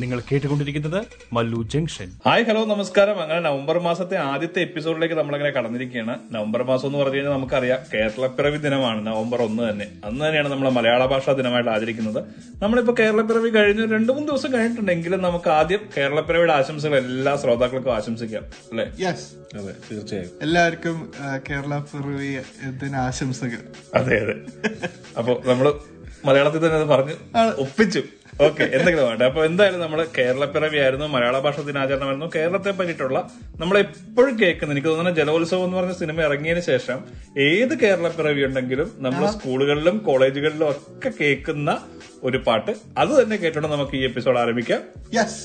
നിങ്ങൾ കേട്ടുകൊണ്ടിരിക്കുന്നത് Mallu junction. Hi hello നമസ്കാരം. അങ്ങനെ നവംബർ മാസത്തെ ആദ്യത്തെ എപ്പിസോഡിലേക്ക് നമ്മളങ്ങനെ കടന്നിരിക്കുകയാണ്. നവംബർ മാസം എന്ന് പറഞ്ഞു കഴിഞ്ഞാൽ നമുക്കറിയാം കേരളപ്പിറവി ദിനമാണ് നവംബർ ഒന്ന് തന്നെ. അന്ന് തന്നെയാണ് നമ്മൾ മലയാള ഭാഷാ ദിനമായിട്ട് ആചരിക്കുന്നത്. നമ്മളിപ്പോൾ കേരളപ്പിറവി കഴിഞ്ഞ് രണ്ടു മൂന്ന് ദിവസം കഴിഞ്ഞിട്ടുണ്ടെങ്കിലും നമുക്ക് ആദ്യം കേരളപ്പിറവിയുടെ ആശംസകൾ എല്ലാ ശ്രോതാക്കൾക്കും ആശംസിക്കാം അല്ലേ? യെസ് അതെ തീർച്ചയായും. എല്ലാവർക്കും കേരള പിറവി ആശംസകൾ. അതെ അതെ. അപ്പൊ നമ്മൾ മലയാളത്തിൽ തന്നെ അത് പറഞ്ഞ് ഒപ്പിച്ചു. ഓക്കെ എന്തെങ്കിലും വേണ്ട? അപ്പൊ എന്തായാലും നമ്മൾ കേരളപ്പിറവി ആയിരുന്നു മലയാള ഭാഷ ദിനാചരണമായിരുന്നു. കേരളത്തെ പറ്റിയിട്ടുള്ള നമ്മൾ എപ്പോഴും കേൾക്കുന്നത് എനിക്ക് തോന്നുന്ന ജലോത്സവം എന്ന് പറഞ്ഞ സിനിമ ഇറങ്ങിയതിന് ശേഷം ഏത് കേരളപ്പിറവി ഉണ്ടെങ്കിലും നമ്മൾ സ്കൂളുകളിലും കോളേജുകളിലും ഒക്കെ കേൾക്കുന്ന ഒരു പാട്ട്. അത് തന്നെ കേട്ടോണ്ട് നമുക്ക് ഈ എപ്പിസോഡ് ആരംഭിക്കാം. യെസ്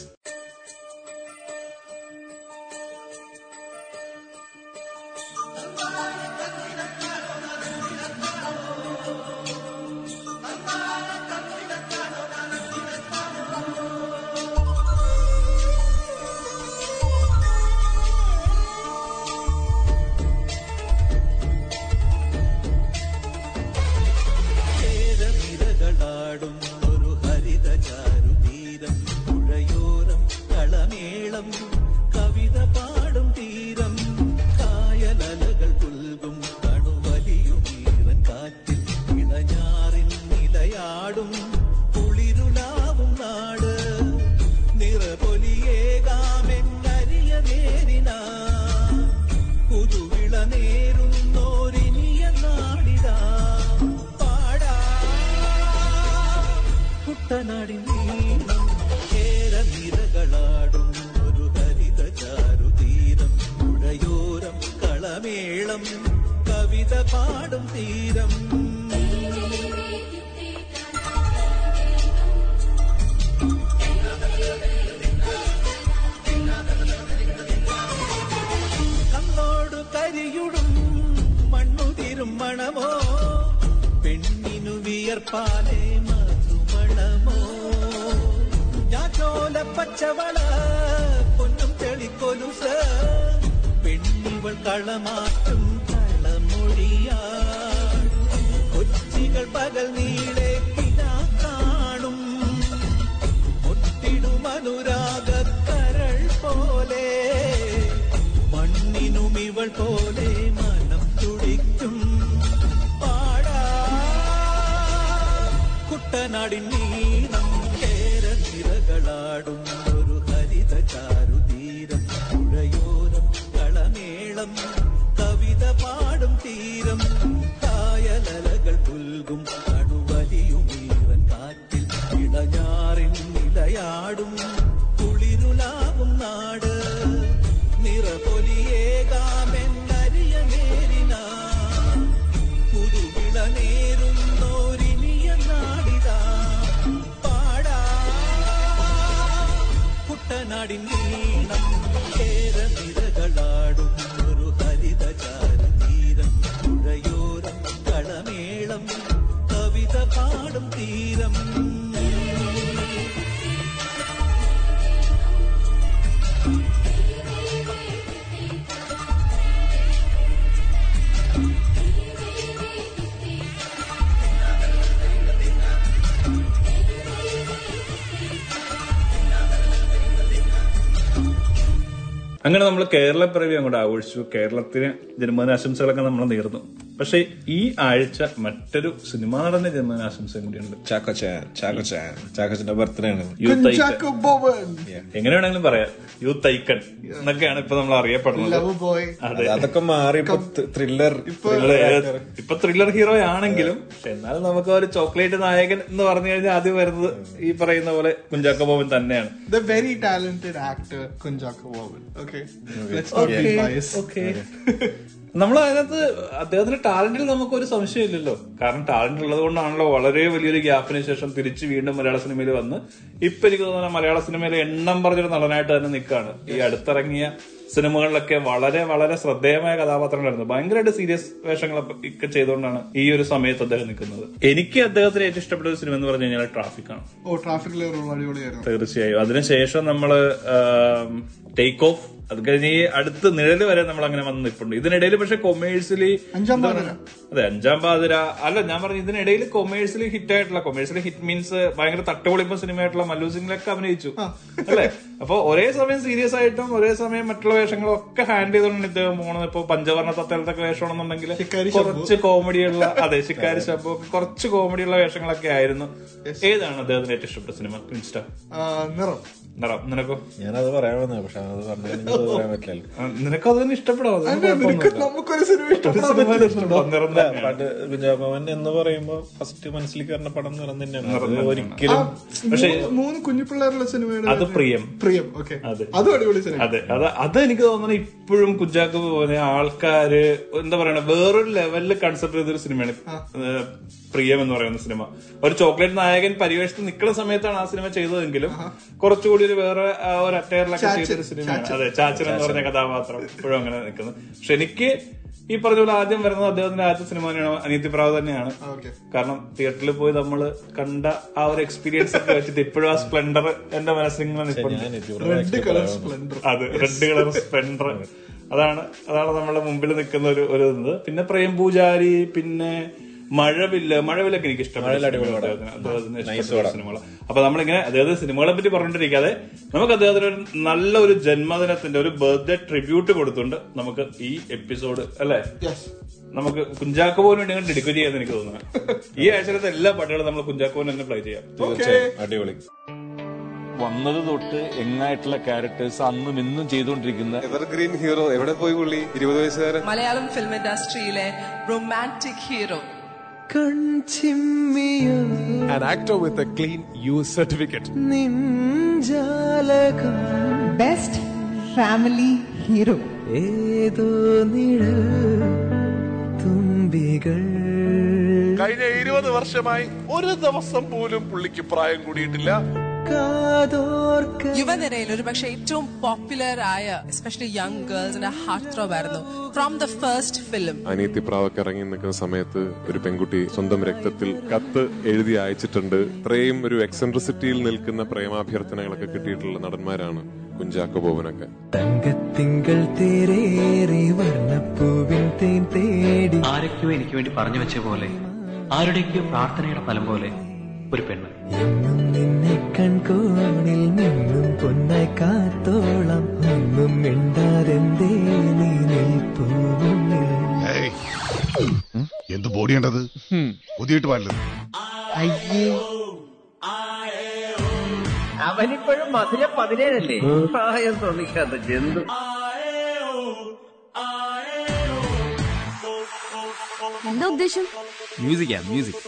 കുട്ടനാടിൻ നീളം കേരനിരകളാടും ഒരു ഹരിത ചാരുതീരം. പുഴയോരം കളമേളം കവിത പാടും തീരം. കണ്ണോട് കരിയുടും മണ്ണുതിരും മണമോ? പെണ്ണിനു വിയർപ്പാലേ ഞാറ്റോല പച്ചവള പൊന്നും തെളിക്കൊലുസ്. പെണ്ണിവൾ കളമാറ്റും കളമൊഴിയാ കൊച്ചികൾ പകൽ നീളെ കിനാ കാണും. അനുരാഗക്കരൾ പോലെ. മണ്ണിനും ഇവൾ പോലെ മനം തുടിക്കും. പാടാ. കുട്ടനാടിൻ നീളം കേരനിരകളാടും അങ്ങനെ നമ്മൾ കേരളപ്പിറവി അങ്ങോട്ട് ആഘോഷിച്ചു. കേരളത്തിന് ജന്മദിനാശംസകളൊക്കെ നമ്മൾ നേർന്നു. പക്ഷെ ഈ ആഴ്ച മറ്റൊരു സിനിമ സിനിമാ നടന്റെ ജന്മദിനാശംസയും കൂടിയുണ്ട്. ചാക്കോച്ചാക്കോച്ചാക്കോച്ചന്റെ ബർത്ത്ഡേ ആണ്. യൂത്ത് ഐക്കൺ കുഞ്ചാക്കോ ബോബൻ എങ്ങനെ വേണമെങ്കിലും പറയാം. യൂത്ത് ഐക്കൺ എന്നൊക്കെയാണ് ഇപ്പൊ നമ്മൾ അറിയപ്പെടുന്നത്. ലവ് ബോയ് അതൊക്കെ മാറി ഇപ്പൊ ത്രില്ലർ ഇപ്പൊ ത്രില്ലർ ഹീറോ ആണെങ്കിലും എന്നാലും നമുക്ക് ഒരു ചോക്ലേറ്റ് നായകൻ എന്ന് പറഞ്ഞു കഴിഞ്ഞാൽ ആദ്യം വരുന്നത് ഈ പറയുന്ന പോലെ കുഞ്ചാക്കോ ബോബൻ തന്നെയാണ്. The very talented actor Kunjaka Boban. Okay, let's not okay നമ്മൾ അതിനകത്ത് അദ്ദേഹത്തിന്റെ ടാലന്റിൽ നമുക്ക് ഒരു സംശയം ഇല്ലല്ലോ കാരണം ടാലന്റ് ഉള്ളത് കൊണ്ടാണല്ലോ വളരെ വലിയൊരു ഗ്യാപ്പിന് ശേഷം തിരിച്ച് വീണ്ടും മലയാള സിനിമയിൽ വന്ന് ഇപ്പൊ എനിക്ക് തോന്നുന്ന മലയാള സിനിമയിലെ എണ്ണം പറഞ്ഞൊരു നടനായിട്ട് തന്നെ നിൽക്കുകയാണ് ഈ അടുത്തിറങ്ങിയ സിനിമകളിലൊക്കെ വളരെ വളരെ ശ്രദ്ധേയമായ കഥാപാത്രങ്ങളായിരുന്നു. ഭയങ്കരമായിട്ട് സീരിയസ് വേഷങ്ങളൊക്കെ ചെയ്തുകൊണ്ടാണ് ഈ ഒരു സമയത്ത് അദ്ദേഹം നിൽക്കുന്നത്. എനിക്ക് അദ്ദേഹത്തിന് ഏറ്റവും ഇഷ്ടപ്പെട്ട ഒരു സിനിമ എന്ന് പറഞ്ഞു കഴിഞ്ഞാൽ ട്രാഫിക് ആണ് ഓ ട്രാഫിക് തീർച്ചയായും. അതിനുശേഷം നമ്മൾ ടേക്ക് ഓഫ് അത് കഴിഞ്ഞ് ഈ അടുത്ത് നിഴൽ വരെ നമ്മൾ അങ്ങനെ വന്ന് നിൽപ്പുണ്ട് ഇതിനിടയിൽ പക്ഷെ കൊമേഴ്സ്യലി പാതിര. അതെ അഞ്ചാം പാതിര. അല്ല ഞാൻ പറഞ്ഞു ഇതിനിടയിൽ കൊമേഴ്സ്യലി ഹിറ്റ് ആയിട്ടുള്ള കൊമേഴ്സ്യലി ഹിറ്റ് മീൻസ് ഭയങ്കര തട്ടുപൊളിപ്പ സിനിമയായിട്ടുള്ള മല്ലു സിംഗിലൊക്കെ അഭിനയിച്ചു. അല്ലെ? അപ്പൊ ഒരേ സമയം സീരിയസ് ആയിട്ടും ഒരേ സമയം മറ്റുള്ള വേഷങ്ങളും ഒക്കെ ഹാൻഡിൽ ചെയ്തോണ്ട് ഇദ്ദേഹം പോണത് ഇപ്പൊ പഞ്ചവർണ തത്തലത്തൊക്കെ വേഷമാണെന്നുണ്ടെങ്കിൽ കുറച്ച് കോമഡിയുള്ള അതെ ശിക്കാരി ശബ്ദം കുറച്ച് കോമഡിയുള്ള വേഷങ്ങളൊക്കെ ആയിരുന്നു. ഏതാണ് അദ്ദേഹത്തിന് ഏറ്റവും ഇഷ്ടപ്പെട്ട സിനിമ? ഇൻസ്റ്റ നിറം. നിനക്കോ? ഞാനത് പറയാൻ വന്നത് പക്ഷെ അത് പറഞ്ഞു പറയാൻ പറ്റില്ലല്ലോ ആ, നിനക്ക് അത് തന്നെ ഇഷ്ടപ്പെടാം. പണ്ട് കുഞ്ചാക്കോവൻ എന്ന് പറയുമ്പോ ഫസ്റ്റ് മനസ്സിൽ വരുന്ന പടം നിറം തന്നെയാണ്. ഒരിക്കലും പക്ഷെ മൂന്ന് കുഞ്ഞു പിള്ളേരുള്ള സിനിമയുടെ അത് പ്രിയം. പ്രിയം ഓക്കെ അത്. അടിപൊളി സിനിമ അതെ അത് അത് എനിക്ക് തോന്നുന്നത് ഇപ്പോഴും കുഞ്ചാക്കോ പോലെ ആൾക്കാര് എന്താ പറയണ വേറൊരു ലെവലിൽ കൺസെപ്റ്റ് ചെയ്തൊരു സിനിമയാണ്. പ്രിയം എന്ന് പറയുന്ന സിനിമ. ഒരു ചോക്ലേറ്റ് നായകൻ പരിവേഷത്തിൽ നിൽക്കുന്ന സമയത്താണ് ആ സിനിമ ചെയ്തതെങ്കിലും കുറച്ചുകൂടി ഒരു വേറെ ഒരു അറ്റയറിലൊക്കെ ചെയ്ത ചെയ്തൊരു സിനിമയാണ്. അതെ ചാച്ചൻ എന്ന് പറഞ്ഞ കഥാപാത്രം ഇപ്പോഴും അങ്ങനെ നിൽക്കുന്നത് പക്ഷെ എനിക്ക് ഈ പറഞ്ഞ പോലെ ആദ്യം വരുന്നത് അദ്ദേഹത്തിന്റെ ആദ്യത്തെ സിനിമ തന്നെയാണ് അനിയത്തിപ്രാവ് തന്നെയാണ്. ഓക്കെ. കാരണം തിയേറ്ററിൽ പോയി നമ്മൾ കണ്ട ആ ഒരു എക്സ്പീരിയൻസ് ഒക്കെ വെച്ചിട്ട് ഇപ്പോഴും ആ സ്പ്ലെൻഡർ എന്റെ മനസ്സിൽ ഇങ്ങനെ നിൽപ്പുണ്ട് റെഡ് കളർ സ്പ്ലെൻഡർ അത് റെഡ് കളർ സ്പ്ലെൻഡർ അതാണ് അതാണ് നമ്മുടെ മുമ്പിൽ നിൽക്കുന്ന ഒരു ഒരു ഇത്. പിന്നെ പ്രേം പൂജാരി പിന്നെ മഴവില്ല് മഴവില്ലൊക്കെ എനിക്ക് ഇഷ്ടപ്പെട്ട സിനിമകൾ അപ്പൊ നമ്മളിങ്ങനെ അതായത് സിനിമകളെ പറ്റി പറഞ്ഞിട്ടിരിക്കാതെ നമുക്ക് അദ്ദേഹത്തിന് ഒരു നല്ല ഒരു ജന്മദിനത്തിന്റെ ഒരു ബർത്ത്ഡേ ട്രിബ്യൂട്ട് കൊടുത്തുകൊണ്ട് നമുക്ക് ഈ എപ്പിസോഡ് അല്ലെ? യെസ് നമുക്ക് കുഞ്ചാക്കോവിന് വേണ്ടി അങ്ങനെ ഡെഡിക്കേറ്റ് ചെയ്യാൻ എനിക്ക് തോന്നുന്നു. ഈ ആഴ്ചയിലത്തെ എല്ലാ പാട്ടുകളും നമ്മൾ കുഞ്ചാക്കോവിന് തന്നെ പ്ലേ ചെയ്യാം. തീർച്ചയായും. അടിപൊളി. വന്നത് തൊട്ട് എങ്ങായിട്ടുള്ള ക്യാരക്ടേഴ്സ് അന്നും ഇന്നും ചെയ്തുകൊണ്ടിരിക്കുന്ന എവർഗ്രീൻ ഹീറോ എവിടെ പോയി പുള്ളി? ഇരുപത് വയസ്സുകാരൻ. Malayalam film ഇൻഡസ്ട്രിയിലെ romantic hero An actor with a clean U certificate. Best family hero ഏതോ നിഴൽ തുമ്പികൾ. കഴിഞ്ഞ ഇരുപത് വർഷമായി ഒരു ദിവസം പോലും പുള്ളിക്ക് പ്രായം കൂടിയിട്ടില്ല. യുവനിരയിൽ ഒരു പക്ഷെ ഏറ്റവും പോപ്പുലർ ആയ എസ്പെഷ്യലി യങ് ഗേൾസിന്റെ ഹാർട്ട് ത്രോബ് ആയിരുന്നു. From the first film Aniyathi പ്രാവൊക്കെ ഇറങ്ങി നിൽക്കുന്ന സമയത്ത് ഒരു പെൺകുട്ടി സ്വന്തം രക്തത്തിൽ കത്ത് എഴുതി അയച്ചിട്ടുണ്ട്. ഇത്രയും ഒരു എക്സെൻട്രിസിറ്റിയിൽ നിൽക്കുന്ന പ്രേമാഭ്യർത്ഥനകളൊക്കെ കിട്ടിയിട്ടുള്ള നടന്മാരാണ് കുഞ്ചാക്കോ ബോബനൊക്കെ. തങ്കത്തിങ്കൾ തേരേറി വർണപ്പൂവിൻ തേൻ തേടി. ആരൊക്കെയോ എനിക്ക് വേണ്ടി പറഞ്ഞു വെച്ച പോലെ ആരുടെയൊക്കെയോ പ്രാർത്ഥനയുടെ ഫലം പോലെ ഒരു പെണ്ണ്. കൺകോണിൽ നിന്നും പൊന്നായി കാത്തോളം ഒന്നും മിണ്ടാതെന്തേ നീ നിൽപ്പൂ എന്ത് ബോഡിയേണ്ടത് പുതിയിട്ട് പാടില്ല അയ്യേ. അവനിപ്പോഴും മധുര പതിനേഴല്ലേ? പ്രായം തോന്നിക്കാത്ത ജന്തു. എന്താ ഉദ്ദേശം? മ്യൂസിക്കാ മ്യൂസിക്.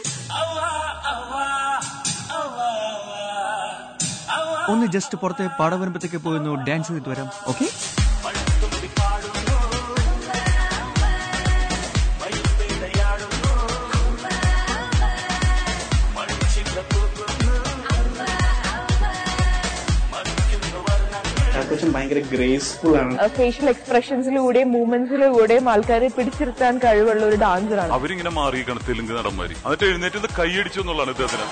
ഒന്ന് ജസ്റ്റ് പുറത്തെ പാടം വരുമ്പത്തേക്ക് പോയി ഒന്ന് ഡാൻസ് ചെയ്തിട്ട് വരാം. ഓക്കെ ഭയങ്കര ഗ്രേസ്ഫുൾ ആണ്. ഫേഷ്യൽ എക്സ്പ്രഷൻസിലൂടെയും മൂവ്മെന്റ്സിലൂടെയും ആൾക്കാരെ പിടിച്ചിരുത്താൻ കഴിവുള്ള ഒരു ഡാൻസറാണ് അവരിങ്ങനെ മാറി തെലുങ്ക് നടന്മാരി. എന്നിട്ട് എഴുന്നേറ്റ് നിന്ന് കൈയടിച്ചു എന്നുള്ളതാണ് ഇദ്ദേഹത്തിന്.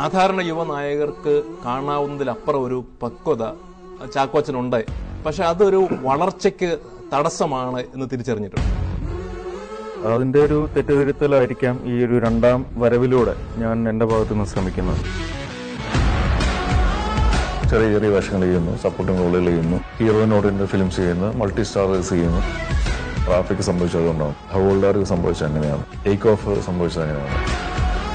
സാധാരണ യുവനായകർക്ക് കാണാവുന്നതിലപ്പുറം ഒരു പക്വത ചാക്കോച്ചനുണ്ട്. പക്ഷെ അതൊരു വളർച്ചയ്ക്ക് തടസ്സമാണ് എന്ന് തിരിച്ചറിഞ്ഞിട്ടുണ്ട്. അതിന്റെ ഒരു തെറ്റുതിരുത്തലായിരിക്കാം ഈ ഒരു രണ്ടാം വരവിലൂടെ ഞാൻ എന്റെ ഭാഗത്തു നിന്ന് ശ്രമിക്കുന്നത്. ചെറിയ ചെറിയ വേഷങ്ങൾ ചെയ്യുന്നു സപ്പോർട്ടിംഗ് റോളുകൾ ചെയ്യുന്നു ഹീറോയിനോടിന്റെ ഫിലിംസ് ചെയ്യുന്നു മൾട്ടി സ്റ്റാറേഴ്സ് ചെയ്യുന്നു. ട്രാഫിക് സംഭവിച്ചതുകൊണ്ടാണ് ഹോൾഡാർക്ക് സംഭവിച്ചത് അങ്ങനെയാണ് ടേക്ക് ഓഫ് സംഭവിച്ചത് അങ്ങനെയാണ്.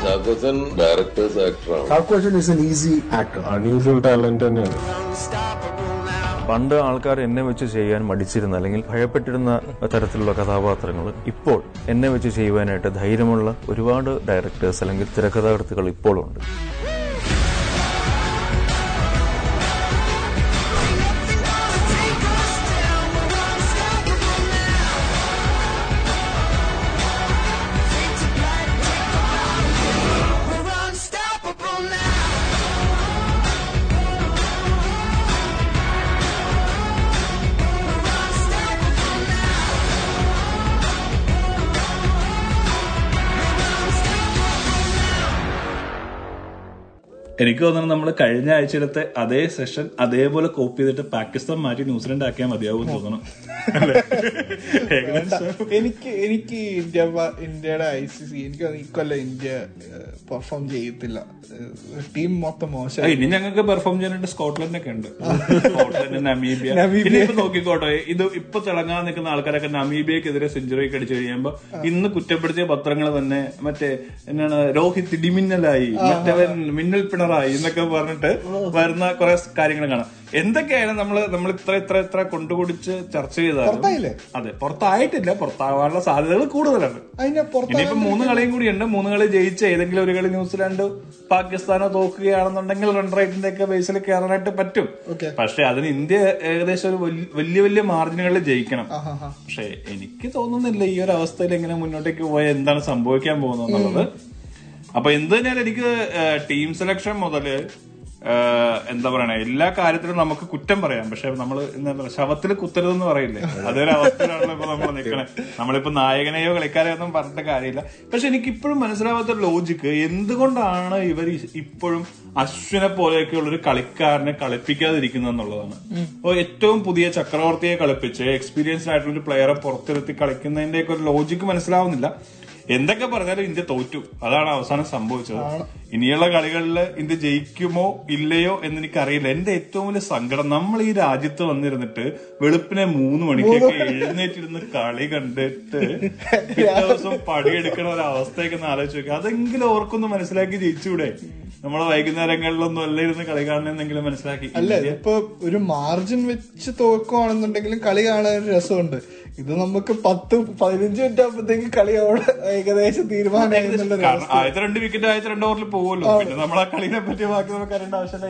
ചാക്കോച്ചൻ ഡയറക്ടേഴ്സ് ആക്ടറാണ് Chackochan is an easy actor unusual talent തന്നെയാണ്. പണ്ട് ആൾക്കാർ എന്നെ വെച്ച് ചെയ്യാൻ മടിച്ചിരുന്ന അല്ലെങ്കിൽ ഭയപ്പെട്ടിരുന്ന തരത്തിലുള്ള കഥാപാത്രങ്ങൾ ഇപ്പോൾ എന്നെ വെച്ച് ചെയ്യുവാനായിട്ട് ധൈര്യമുള്ള ഒരുപാട് ഡയറക്ടേഴ്സ് അല്ലെങ്കിൽ തിരക്കഥാകൃത്തുകൾ ഇപ്പോഴുണ്ട് എനിക്ക് തോന്നുന്നു നമ്മൾ കഴിഞ്ഞ ആഴ്ചയിലത്തെ അതേ സെഷൻ അതേപോലെ കോപ്പി ചെയ്തിട്ട് പാകിസ്ഥാൻ മാറ്റി ന്യൂസിലൻഡ് ആക്കിയാൽ മതിയാവും തോന്നണം എനിക്ക് എനിക്ക് ഇന്ത്യ ഇന്ത്യയുടെ ഐ സി സി എനിക്ക് ഇക്കൊല്ലം ഇന്ത്യ പെർഫോം ചെയ്യത്തില്ല. ടീം മൊത്തം മോശം. ഇനി ഞങ്ങൾക്ക് പെർഫോം ചെയ്യാനായിട്ട് സ്കോട്ട്ലൻഡ് ഒക്കെ ഉണ്ട്. Scotland Namibia. ഇപ്പൊ നോക്കിക്കോട്ടെ ഇത് ഇപ്പൊ തിളങ്ങാൻ നിൽക്കുന്ന ആൾക്കാരൊക്കെ നമീബിയക്കെതിരെ സെഞ്ചുറി ഒക്കെ അടിച്ചു കഴിയുമ്പോ ഇന്ന് കുറ്റപ്പെടുത്തിയ പത്രങ്ങൾ തന്നെ മറ്റേ എന്നാണ് രോഹിത് ഇടിമിന്നലായി. മറ്റവൻ മിന്നൽ പിണറായി എന്നൊക്കെ പറഞ്ഞിട്ട് വരുന്ന കുറെ കാര്യങ്ങൾ കാണാം. എന്തൊക്കെയായാലും നമ്മൾ നമ്മൾ ഇത്ര ഇത്ര ഇത്ര കൊണ്ടുപിടിച്ച് ചർച്ച ചെയ്താലും പുറത്തായില്ലേ? അതെ പുറത്തായിട്ടില്ല. പുറത്താവാനുള്ള സാധ്യതകൾ കൂടുതലാണ്. ഇനിയിപ്പോ മൂന്ന് കളിയും കൂടി ഉണ്ട്. മൂന്ന് കളി ജയിച്ച ഏതെങ്കിലും ഒരു കളി ന്യൂസിലാൻഡ് പാകിസ്ഥാനോ തോക്കുകയാണെന്നുണ്ടെങ്കിൽ റൺ റേറ്റിന്റെ ഒക്കെ ബേസിൽ കയറാനായിട്ട് പറ്റും. പക്ഷെ അതിന് ഇന്ത്യ ഏകദേശം ഒരു വലിയ- വലിയ വലിയ മാർജിനുകളിൽ ജയിക്കണം. പക്ഷെ എനിക്ക് തോന്നുന്നില്ല ഈ ഒരു അവസ്ഥയിൽ എങ്ങനെ മുന്നോട്ടേക്ക് പോയാൽ എന്താണ് സംഭവിക്കാൻ പോകുന്നത് എന്നുള്ളത്. അപ്പൊ എന്ത് തന്നെയാലും എനിക്ക് ടീം സെലക്ഷൻ മുതൽ എന്താ പറയണേ എല്ലാ കാര്യത്തിലും നമുക്ക് കുറ്റം പറയാം. പക്ഷെ നമ്മൾ എന്താ പറയുക ശവത്തിൽ കുത്തരുതെന്ന് പറയില്ലേ? അതൊരു അവസ്ഥയിലാണല്ലോ ഇപ്പൊ നമ്മൾ നിൽക്കണേ നമ്മളിപ്പോ നായകനെയോ കളിക്കാരെയോ ഒന്നും പറഞ്ഞിട്ട് കാര്യമില്ല. പക്ഷെ എനിക്ക് ഇപ്പോഴും മനസ്സിലാവാത്ത ലോജിക്ക് എന്തുകൊണ്ടാണ് ഇവർ ഇപ്പോഴും അശ്വിനെ പോലെയൊക്കെയുള്ള ഒരു കളിക്കാരനെ കളിപ്പിക്കാതിരിക്കുന്നത് എന്നുള്ളതാണ്. അപ്പൊ ഏറ്റവും പുതിയ ചക്രവർത്തിയെ കളിപ്പിച്ച് എക്സ്പീരിയൻസ്ഡ് ആയിട്ടുള്ള ഒരു പ്ലെയറെ പുറത്തിരുത്തി കളിക്കുന്നതിന്റെ ഒക്കെ ഒരു ലോജിക്ക് മനസ്സിലാവുന്നില്ല. എന്തൊക്കെ പറഞ്ഞാലും ഇന്ത്യ തോറ്റു. അതാണ് അവസാനം സംഭവിച്ചത്. ഇനിയുള്ള കളികളിൽ ഇന്ത്യ ജയിക്കുമോ ഇല്ലയോ എന്ന് എനിക്കറിയില്ല. എന്റെ ഏറ്റവും വലിയ സങ്കടം നമ്മൾ ഈ രാജ്യത്ത് വന്നിരുന്നിട്ട് വെളുപ്പിനെ മൂന്ന് മണിക്കൊക്കെ എഴുന്നേറ്റിരുന്ന് കളി കണ്ടിട്ട് പിറ്റേ ദിവസം പടിയെടുക്കണ ഒരു അവസ്ഥയൊക്കെ ഒന്ന് ആലോചിച്ച് നോക്കുക അതെങ്കിലും ഓർക്കൊന്ന് മനസ്സിലാക്കി ജയിച്ചൂടെ? നമ്മളെ വൈകുന്നേരങ്ങളിലൊന്നും അല്ല ഇരുന്ന് കളി കാണണമെന്നെങ്കിലും മനസ്സിലാക്കി. അല്ല ഇപ്പൊ ഒരു മാർജിൻ വെച്ച് തോക്കുവാണെന്നുണ്ടെങ്കിലും കളി കാണാൻ രസമുണ്ട്. ഇത് നമുക്ക് പത്ത് പതിനഞ്ച് മിനിറ്റ് ആകുമ്പോഴത്തേക്ക് കളി അവിടെ ഏകദേശം തീരുമാനം. ആദ്യത്തെ രണ്ട് വിക്കറ്റ് ആദ്യത്തെ രണ്ട് ഓവറിൽ പോകുമല്ലോ പിന്നെ നമ്മൾ ആ കളിനെ പറ്റി ബാക്കി നമുക്ക് അറിയേണ്ട ആവശ്യമില്ല.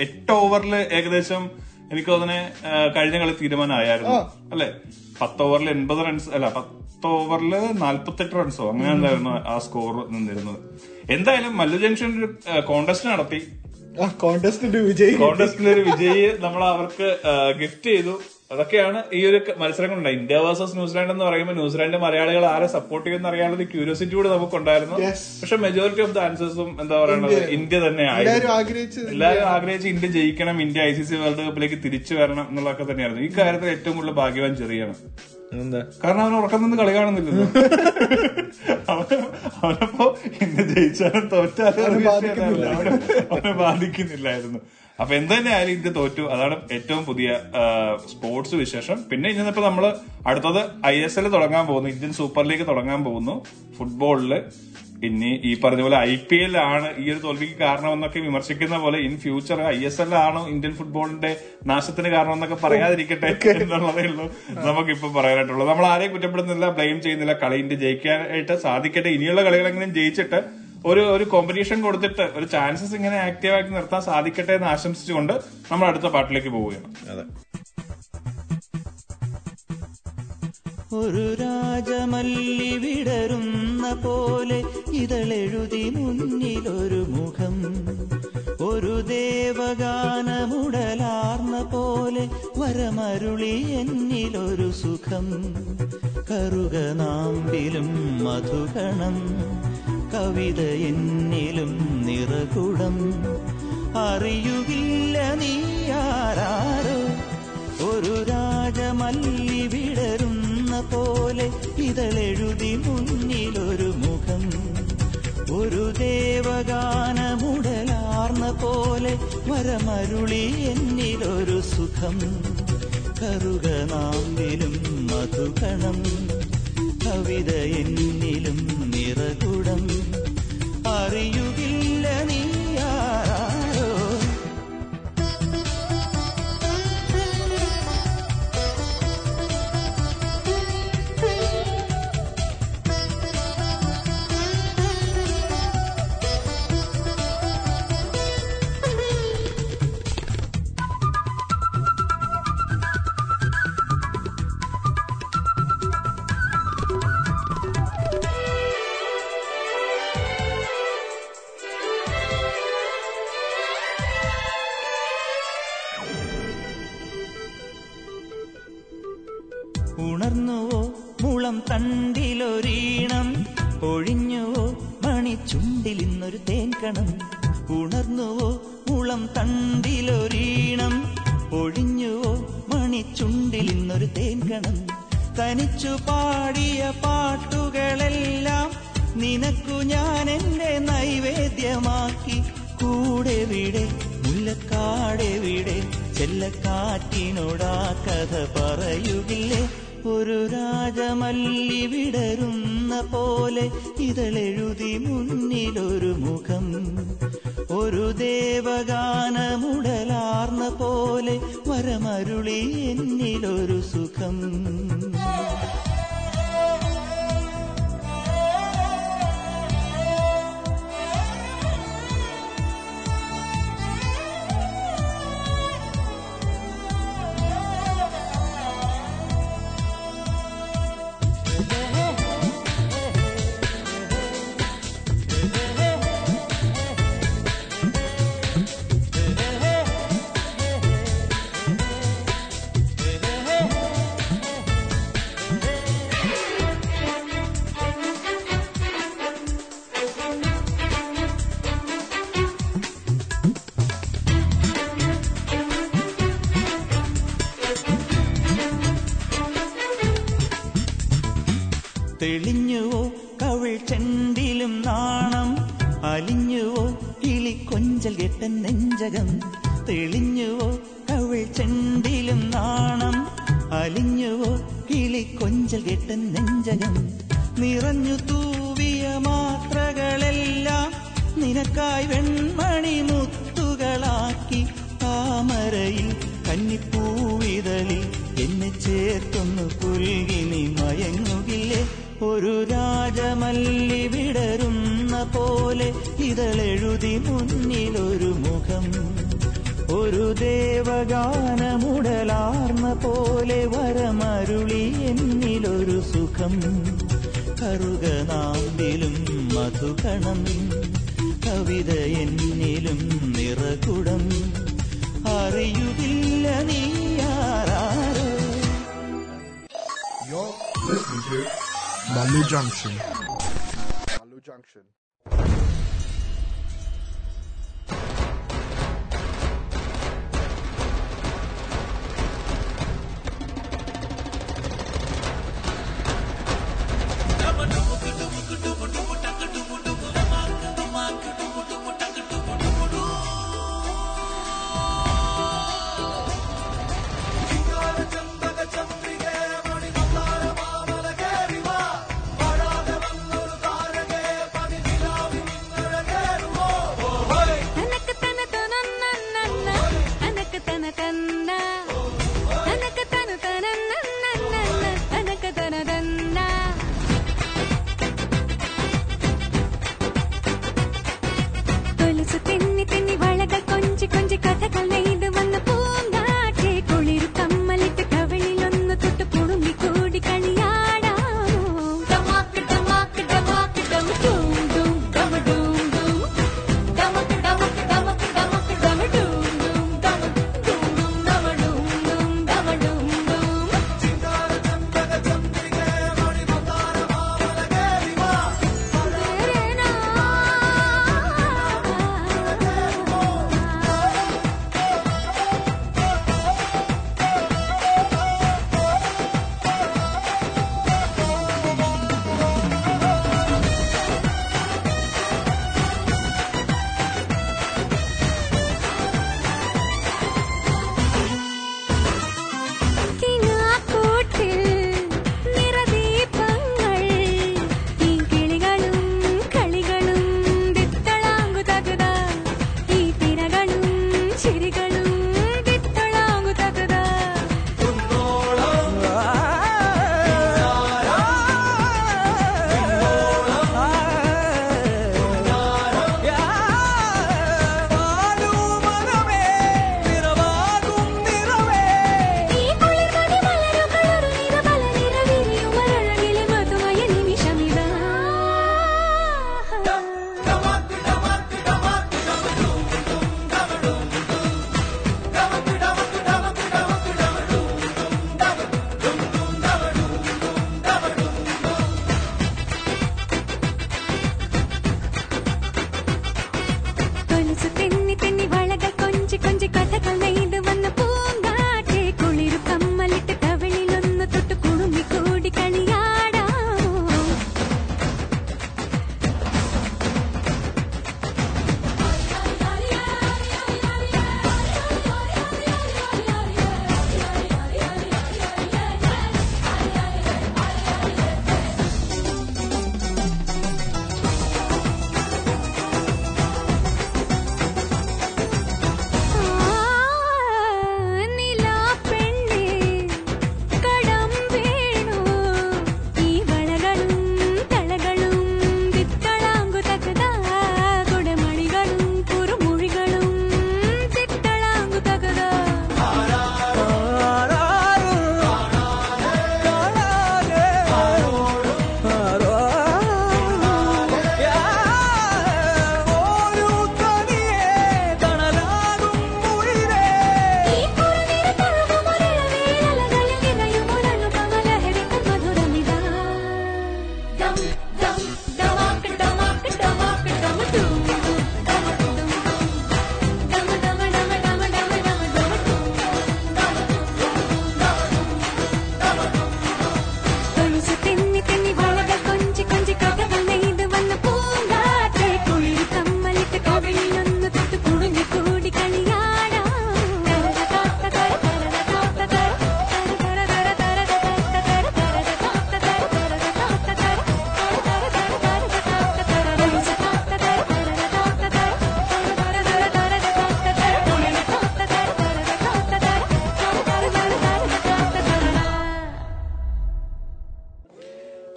എട്ട്- ഓവറിൽ ഏകദേശം എനിക്ക് അതിനെ കഴിഞ്ഞ കളി തീരുമാനമായിരുന്നു അല്ലെ? പത്ത് ഓവറിൽ എൺപത് റൺസ് അല്ല പത്ത് ഓവറിൽ നാല്പത്തെട്ട് റൺസോ അങ്ങനെ എന്തായിരുന്നു ആ സ്കോർ നിന്നിരുന്നത്. എന്തായാലും മല്ലു ജംഗ്ഷൻ ഒരു കോണ്ടസ്റ്റ് നടത്തി. കോണ്ടസ്റ്റിന്റെ വിജയി. കോണ്ടസ്റ്റിന്റെ ഒരു വിജയി നമ്മൾ അവർക്ക് ഗിഫ്റ്റ് ചെയ്തു. അതൊക്കെയാണ് ഈ ഒരു മത്സരങ്ങളുണ്ട് ഇന്ത്യ വേഴ്സസ് ന്യൂസിലാൻഡ് എന്ന് പറയുമ്പോൾ ന്യൂസിലാൻഡ് മലയാളികൾ ആരെ സപ്പോർട്ട് ചെയ്യുന്ന അറിയാനുള്ള ക്യൂരിയോസിറ്റി കൂടെ നമുക്കുണ്ടായിരുന്നു. പക്ഷെ മെജോറിറ്റി ഓഫ് ദ ആൻസേഴ്സും എന്താ പറയുന്നത് ഇന്ത്യ. ഇന്ത്യ തന്നെ എല്ലാവരും ആഗ്രഹിച്ചത് ആഗ്രഹിച്ച് ഇന്ത്യ ജയിക്കണം India I C C world കപ്പിലേക്ക് തിരിച്ചു വരണം എന്നുള്ളതൊക്കെ തന്നെയായിരുന്നു. ഈ കാര്യത്തിൽ ഏറ്റവും കൂടുതൽ ഭാഗ്യവാൻ ചെറിയാണ്. എന്താ കാരണം അവൻ ഉറക്കം നിന്ന് കളി കാണുന്നില്ലല്ലോ. അവന് അവനപ്പോ ഇന്ന് ജയിച്ചാലും തോറ്റാലും. അവന് ബാധിക്കുന്നില്ലായിരുന്നു. അപ്പൊ എന്ത് തന്നെ ഇന്ത്യ തോറ്റു. അതാണ് ഏറ്റവും പുതിയ സ്പോർട്സ് വിശേഷം. പിന്നെ ഇന്നിപ്പോ നമ്മൾ അടുത്തത് ഐ എസ് എൽ തുടങ്ങാൻ പോകുന്നു. ഇന്ത്യൻ സൂപ്പർ ലീഗ് തുടങ്ങാൻ പോകുന്നു. ഫുട്ബോളിൽ ഇനി ഈ പറഞ്ഞ പോലെ ഐ പി എൽ ആണ് ഈ ഒരു തോൽവിക്ക് കാരണമെന്നൊക്കെ വിമർശിക്കുന്ന പോലെ in future I S L ആണോ ഇന്ത്യൻ ഫുട്ബോളിന്റെ നാശത്തിന് കാരണമെന്നൊക്കെ പറയാതിരിക്കട്ടെ എന്നുള്ളതേ ഉള്ളൂ. നമുക്കിപ്പോ പറയാനായിട്ടുള്ളൂ നമ്മൾ ആരെയും കുറ്റപ്പെടുന്നില്ല ബ്ലെയിം ചെയ്യുന്നില്ല കളി ഇന്ത്യ ജയിക്കാനായിട്ട് സാധിക്കട്ടെ. ഇനിയുള്ള കളികളെങ്കിലും ജയിച്ചിട്ട് ഒരു ഒരു കോമ്പറ്റീഷൻ കൊടുത്തിട്ട് ഒരു ചാൻസസ് ഇങ്ങനെ ആക്റ്റീവ് ആക്കി നിർത്താൻ സാധിക്കട്ടെ എന്ന് ആശംസിച്ചുകൊണ്ട് നമ്മൾ അടുത്ത പാട്ടിലേക്ക് പോവുകയാണ്. ഒരു രാജമല്ലി വിടരുന്ന പോലെ ഇതളെഴുതി മുന്നിലൊരു മുഖം. ഒരു ദേവഗാനമുടലാർന്ന പോലെ വരമരുളി എന്നിലൊരു സുഖം. കറുക നാമ്പിലും മധുഗണം കവിത എന്നിലും നിറകുടം. അറിയുകില്ല നീ ആരാരോ ഒരു രാജമല്ലി വിടരുന്ന പോലെ ഇതളെഴുതി മുന്നിലൊരു മുഖം. ഒരു ദേവഗാനമുടലാർന്ന പോലെ വരമരുളി എന്നിലൊരു സുഖം. കറുക നാമ്പിലും മധുകണം കവിത എന്നിലും നിറകുടം. അറിയുകില്ല നെഞ്ചകം തെളിഞ്ഞുവോ?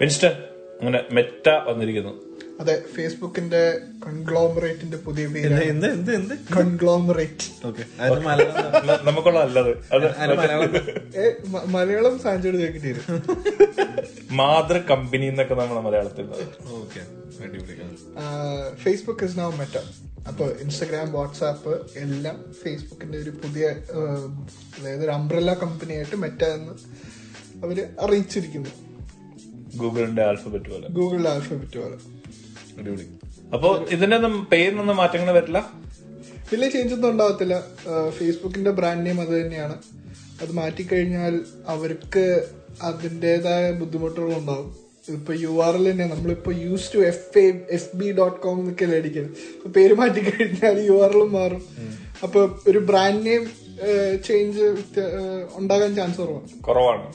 വിൻസ്റ്റൺ അങ്ങനെ മെറ്റ വന്നിരിക്കുന്നു. അതെ ഫേസ്ബുക്കിന്റെ കൺഗ്ലോമറേറ്റിന്റെ പുതിയ എന്ത് എന്ത് എന്ത് എന്ത്? കൺഗ്ലോമറേറ്റ് മലയാളം? നമുക്കുള്ള അല്ലത് സാഞ്ചോട് ചോദിക്കേണ്ടി വരും. മാതൃ കമ്പനി എന്നൊക്കെ നമ്മളെ മലയാളത്തിൽ പറയും. ഓക്കെ അടിപൊളി. ഫേസ്ബുക്ക് ഇസ് നൗ മെറ്റ അപ്പൊ ഇൻസ്റ്റഗ്രാം വാട്സാപ്പ് എല്ലാം ഫേസ്ബുക്കിന്റെ ഒരു പുതിയ അതായത് ഒരു അംബ്രല്ല കമ്പനിയായിട്ട് മെറ്റ എന്ന് അവർ അറിയിച്ചിരിക്കുന്നു. ഗൂഗിളിന്റെ ആൽഫബറ്റ് പോലെ. ഗൂഗിളിന്റെ ആൽഫബറ്റ് പോലെ. അടിപൊളി. അപ്പൊ ഇതിന്റെ ഒന്നും പേരിനൊന്നും മാറ്റങ്ങൾ വരില്ല? വലിയ ചേഞ്ച് ഒന്നും ഉണ്ടാവത്തില്ല. ഫേസ്ബുക്കിന്റെ ബ്രാൻഡ് നെയിം അത് തന്നെയാണ്. അത് മാറ്റിക്കഴിഞ്ഞാൽ അവർക്ക് അതിന്റെതായ ബുദ്ധിമുട്ടുകൾ ഉണ്ടാവും. ഇപ്പൊ യു ആർ എൽ തന്നെ നമ്മളിപ്പോ use to F F B dot com എന്നൊക്കെ അടിക്കുന്നത് അപ്പൊ പേര് മാറ്റി കഴിഞ്ഞാൽ യു ആർ എല്ലും മാറും അപ്പൊ ഒരു ബ്രാൻഡ് നെയിം ചേഞ്ച് ഉണ്ടാകാൻ ചാൻസ് കുറവാണ്. കുറവാണ്.